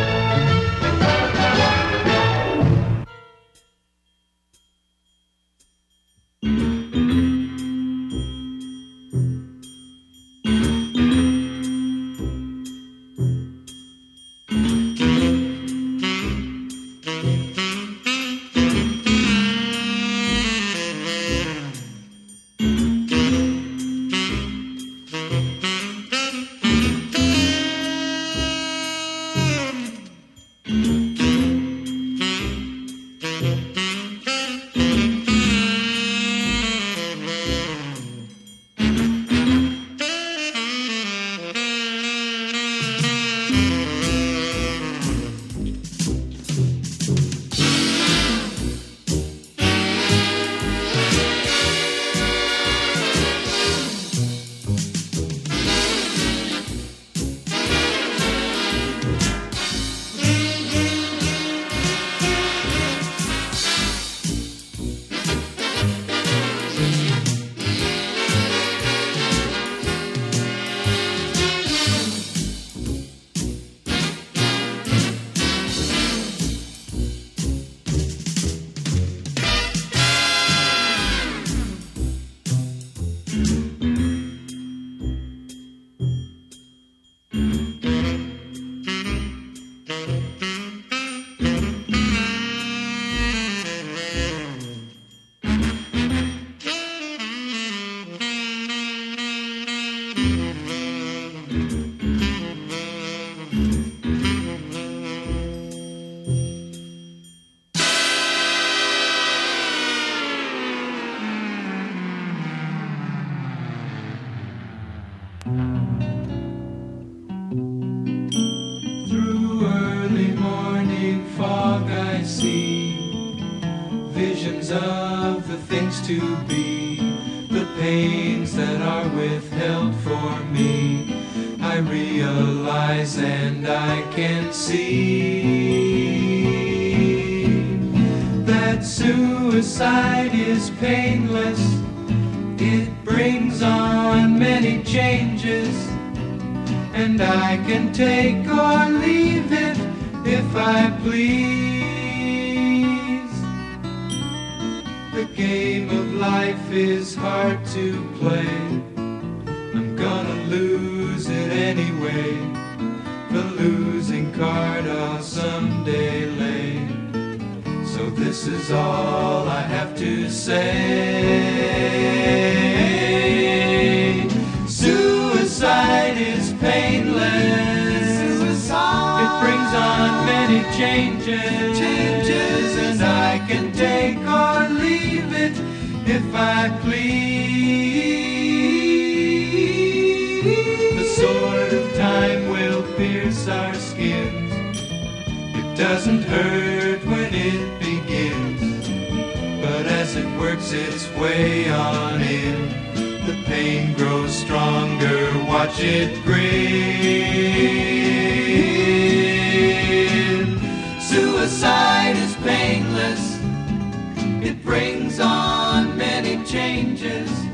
It brings on many changes,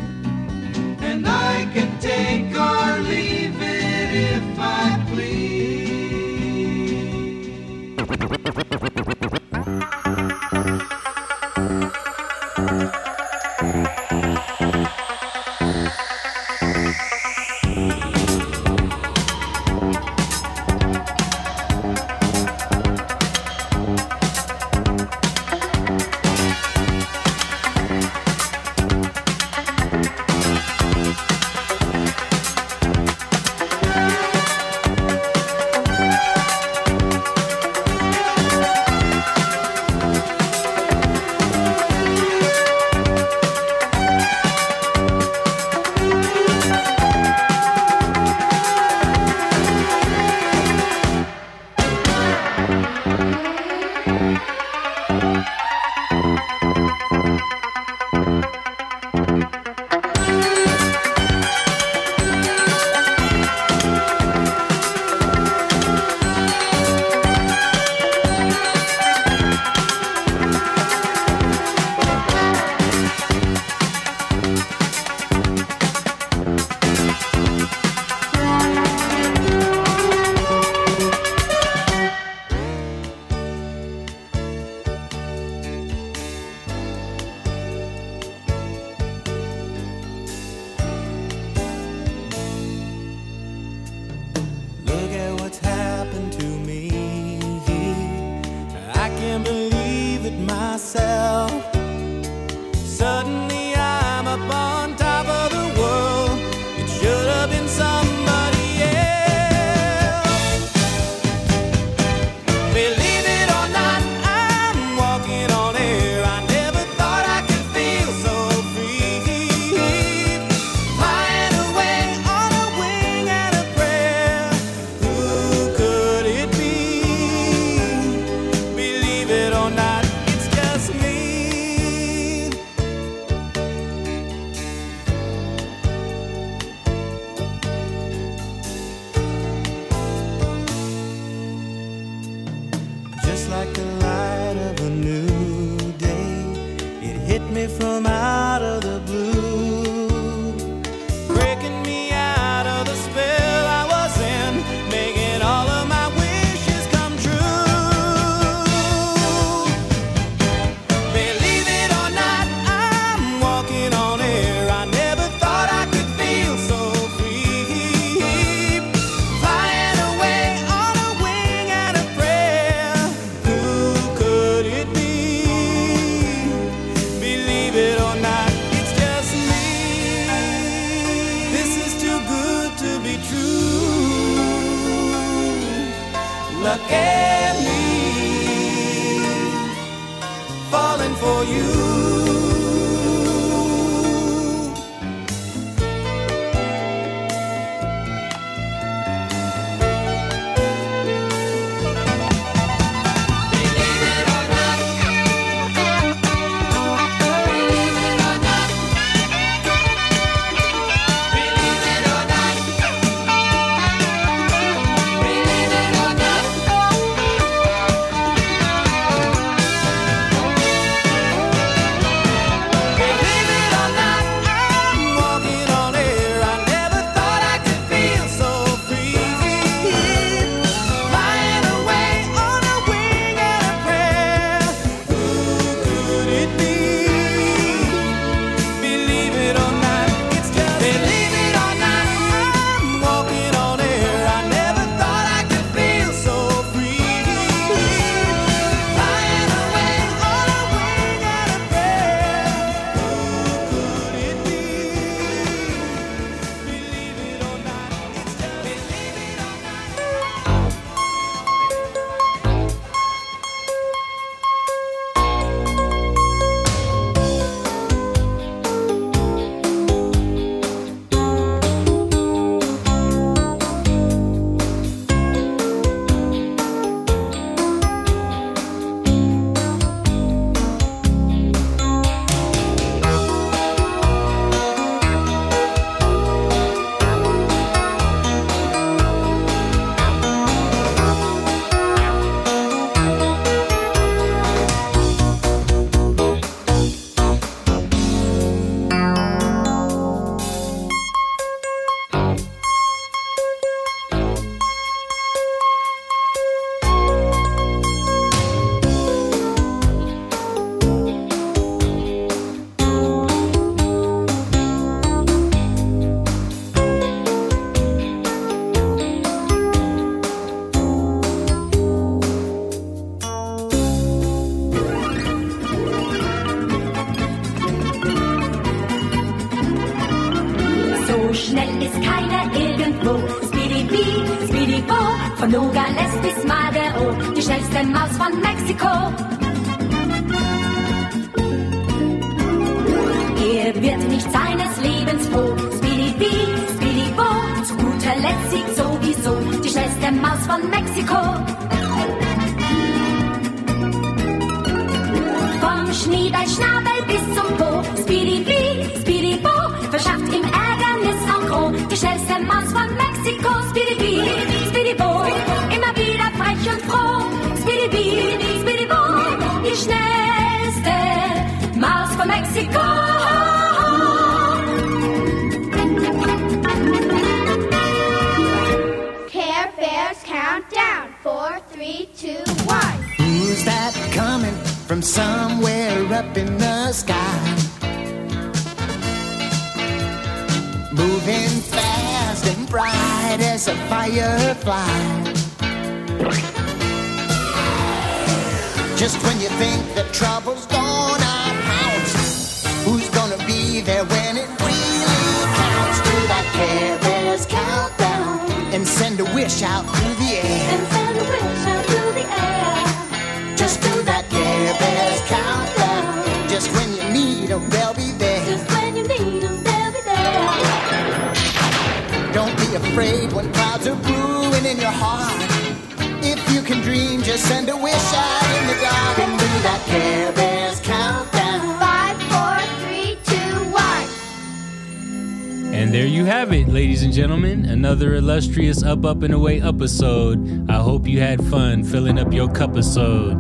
Another illustrious Up Up and Away episode. I hope you had fun filling up your cup episode.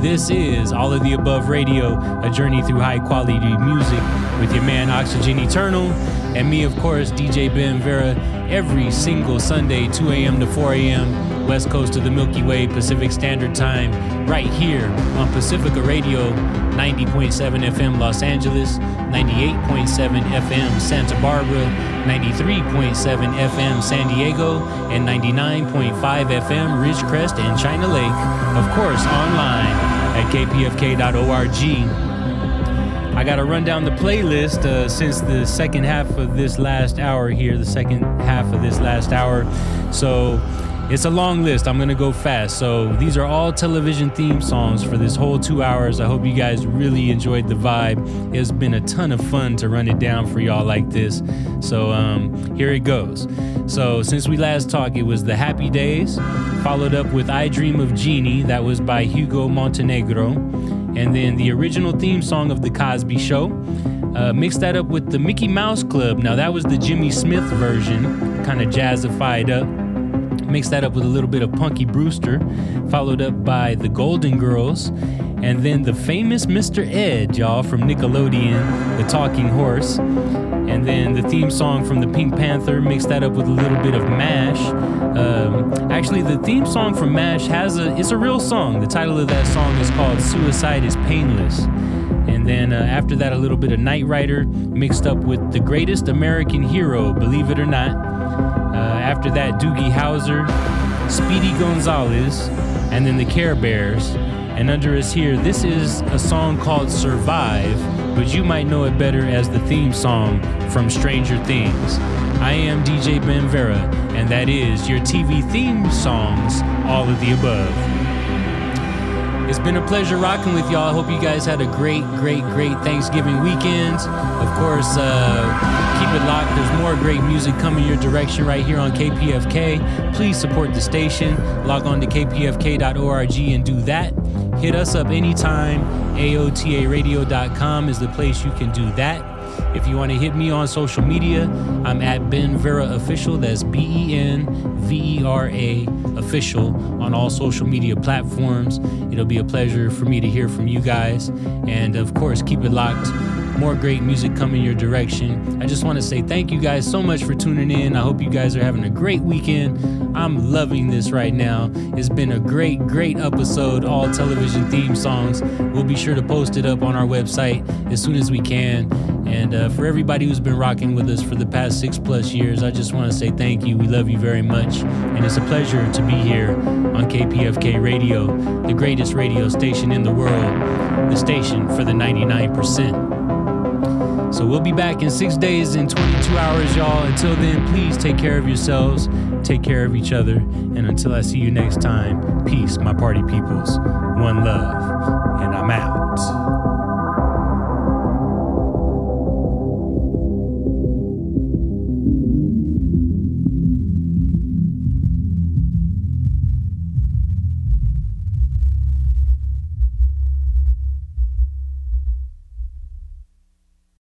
This is All of the Above Radio, a journey through high quality music with your man Oxygen Eternal and me, of course, DJ Ben Vera, every single Sunday, 2 a.m. to 4 a.m west coast of the Milky Way, Pacific Standard Time, right here on Pacifica Radio, 90.7 FM Los Angeles, 98.7 FM Santa Barbara, 93.7 FM San Diego, and 99.5 FM Ridgecrest and China Lake. Of course, online at kpfk.org. I got to run down the playlist uh, since the second half of this last hour here, the second half of this last hour. So it's a long list. I'm going to go fast. So these are all television theme songs for this whole two hours. I hope you guys really enjoyed the vibe. It's been a ton of fun to run it down for y'all like this. So um, here it goes. So since we last talked, it was The Happy Days, followed up with I Dream of Jeannie. That was by Hugo Montenegro. And then the original theme song of The Cosby Show. Uh, mixed that up with the Mickey Mouse Club. Now, that was the Jimmy Smith version, kind of jazzified up. Mixed that up with a little bit of Punky Brewster, followed up by the Golden Girls, and then the famous Mr. Ed, y'all, from Nickelodeon, The Talking Horse. And then the theme song from the Pink Panther, mixed that up with a little bit of MASH. Um, actually, the theme song from MASH has a, it's a real song. The title of that song is called Suicide is Painless. And then uh, after that, a little bit of Knight Rider mixed up with The Greatest American Hero, believe it or not. Uh, after that, Doogie Howser, Speedy Gonzales, and then the Care Bears. And under us here, this is a song called Survive, but you might know it better as the theme song from Stranger Things. I am DJ Ben Vera, and that is your TV theme songs, all of the above. It's been a pleasure rocking with y'all. I hope you guys had a great, great, great Thanksgiving weekend. Of course, uh, keep it locked. There's more great music coming your direction right here on KPFK. Please support the station. Log on to kpfk.org and do that. Hit us up anytime. AOTARadio.com is the place you can do that. If you want to hit me on social media, I'm at Ben Vera Official. That's B E N V E R A Official on all social media platforms. It'll be a pleasure for me to hear from you guys. And of course, keep it locked. More great music coming your direction. I just want to say thank you guys so much for tuning in. I hope you guys are having a great weekend. I'm loving this right now. It's been a great, great episode. All television theme songs. We'll be sure to post it up on our website as soon as we can. And uh, for everybody who's been rocking with us for the past six plus years, I just want to say thank you. We love you very much. And it's a pleasure to be here on KPFK Radio, the greatest radio station in the world, the station for the 99%. So we'll be back in six days and 22 hours, y'all. Until then, please take care of yourselves, take care of each other. And until I see you next time, peace, my party peoples. One love, and I'm out.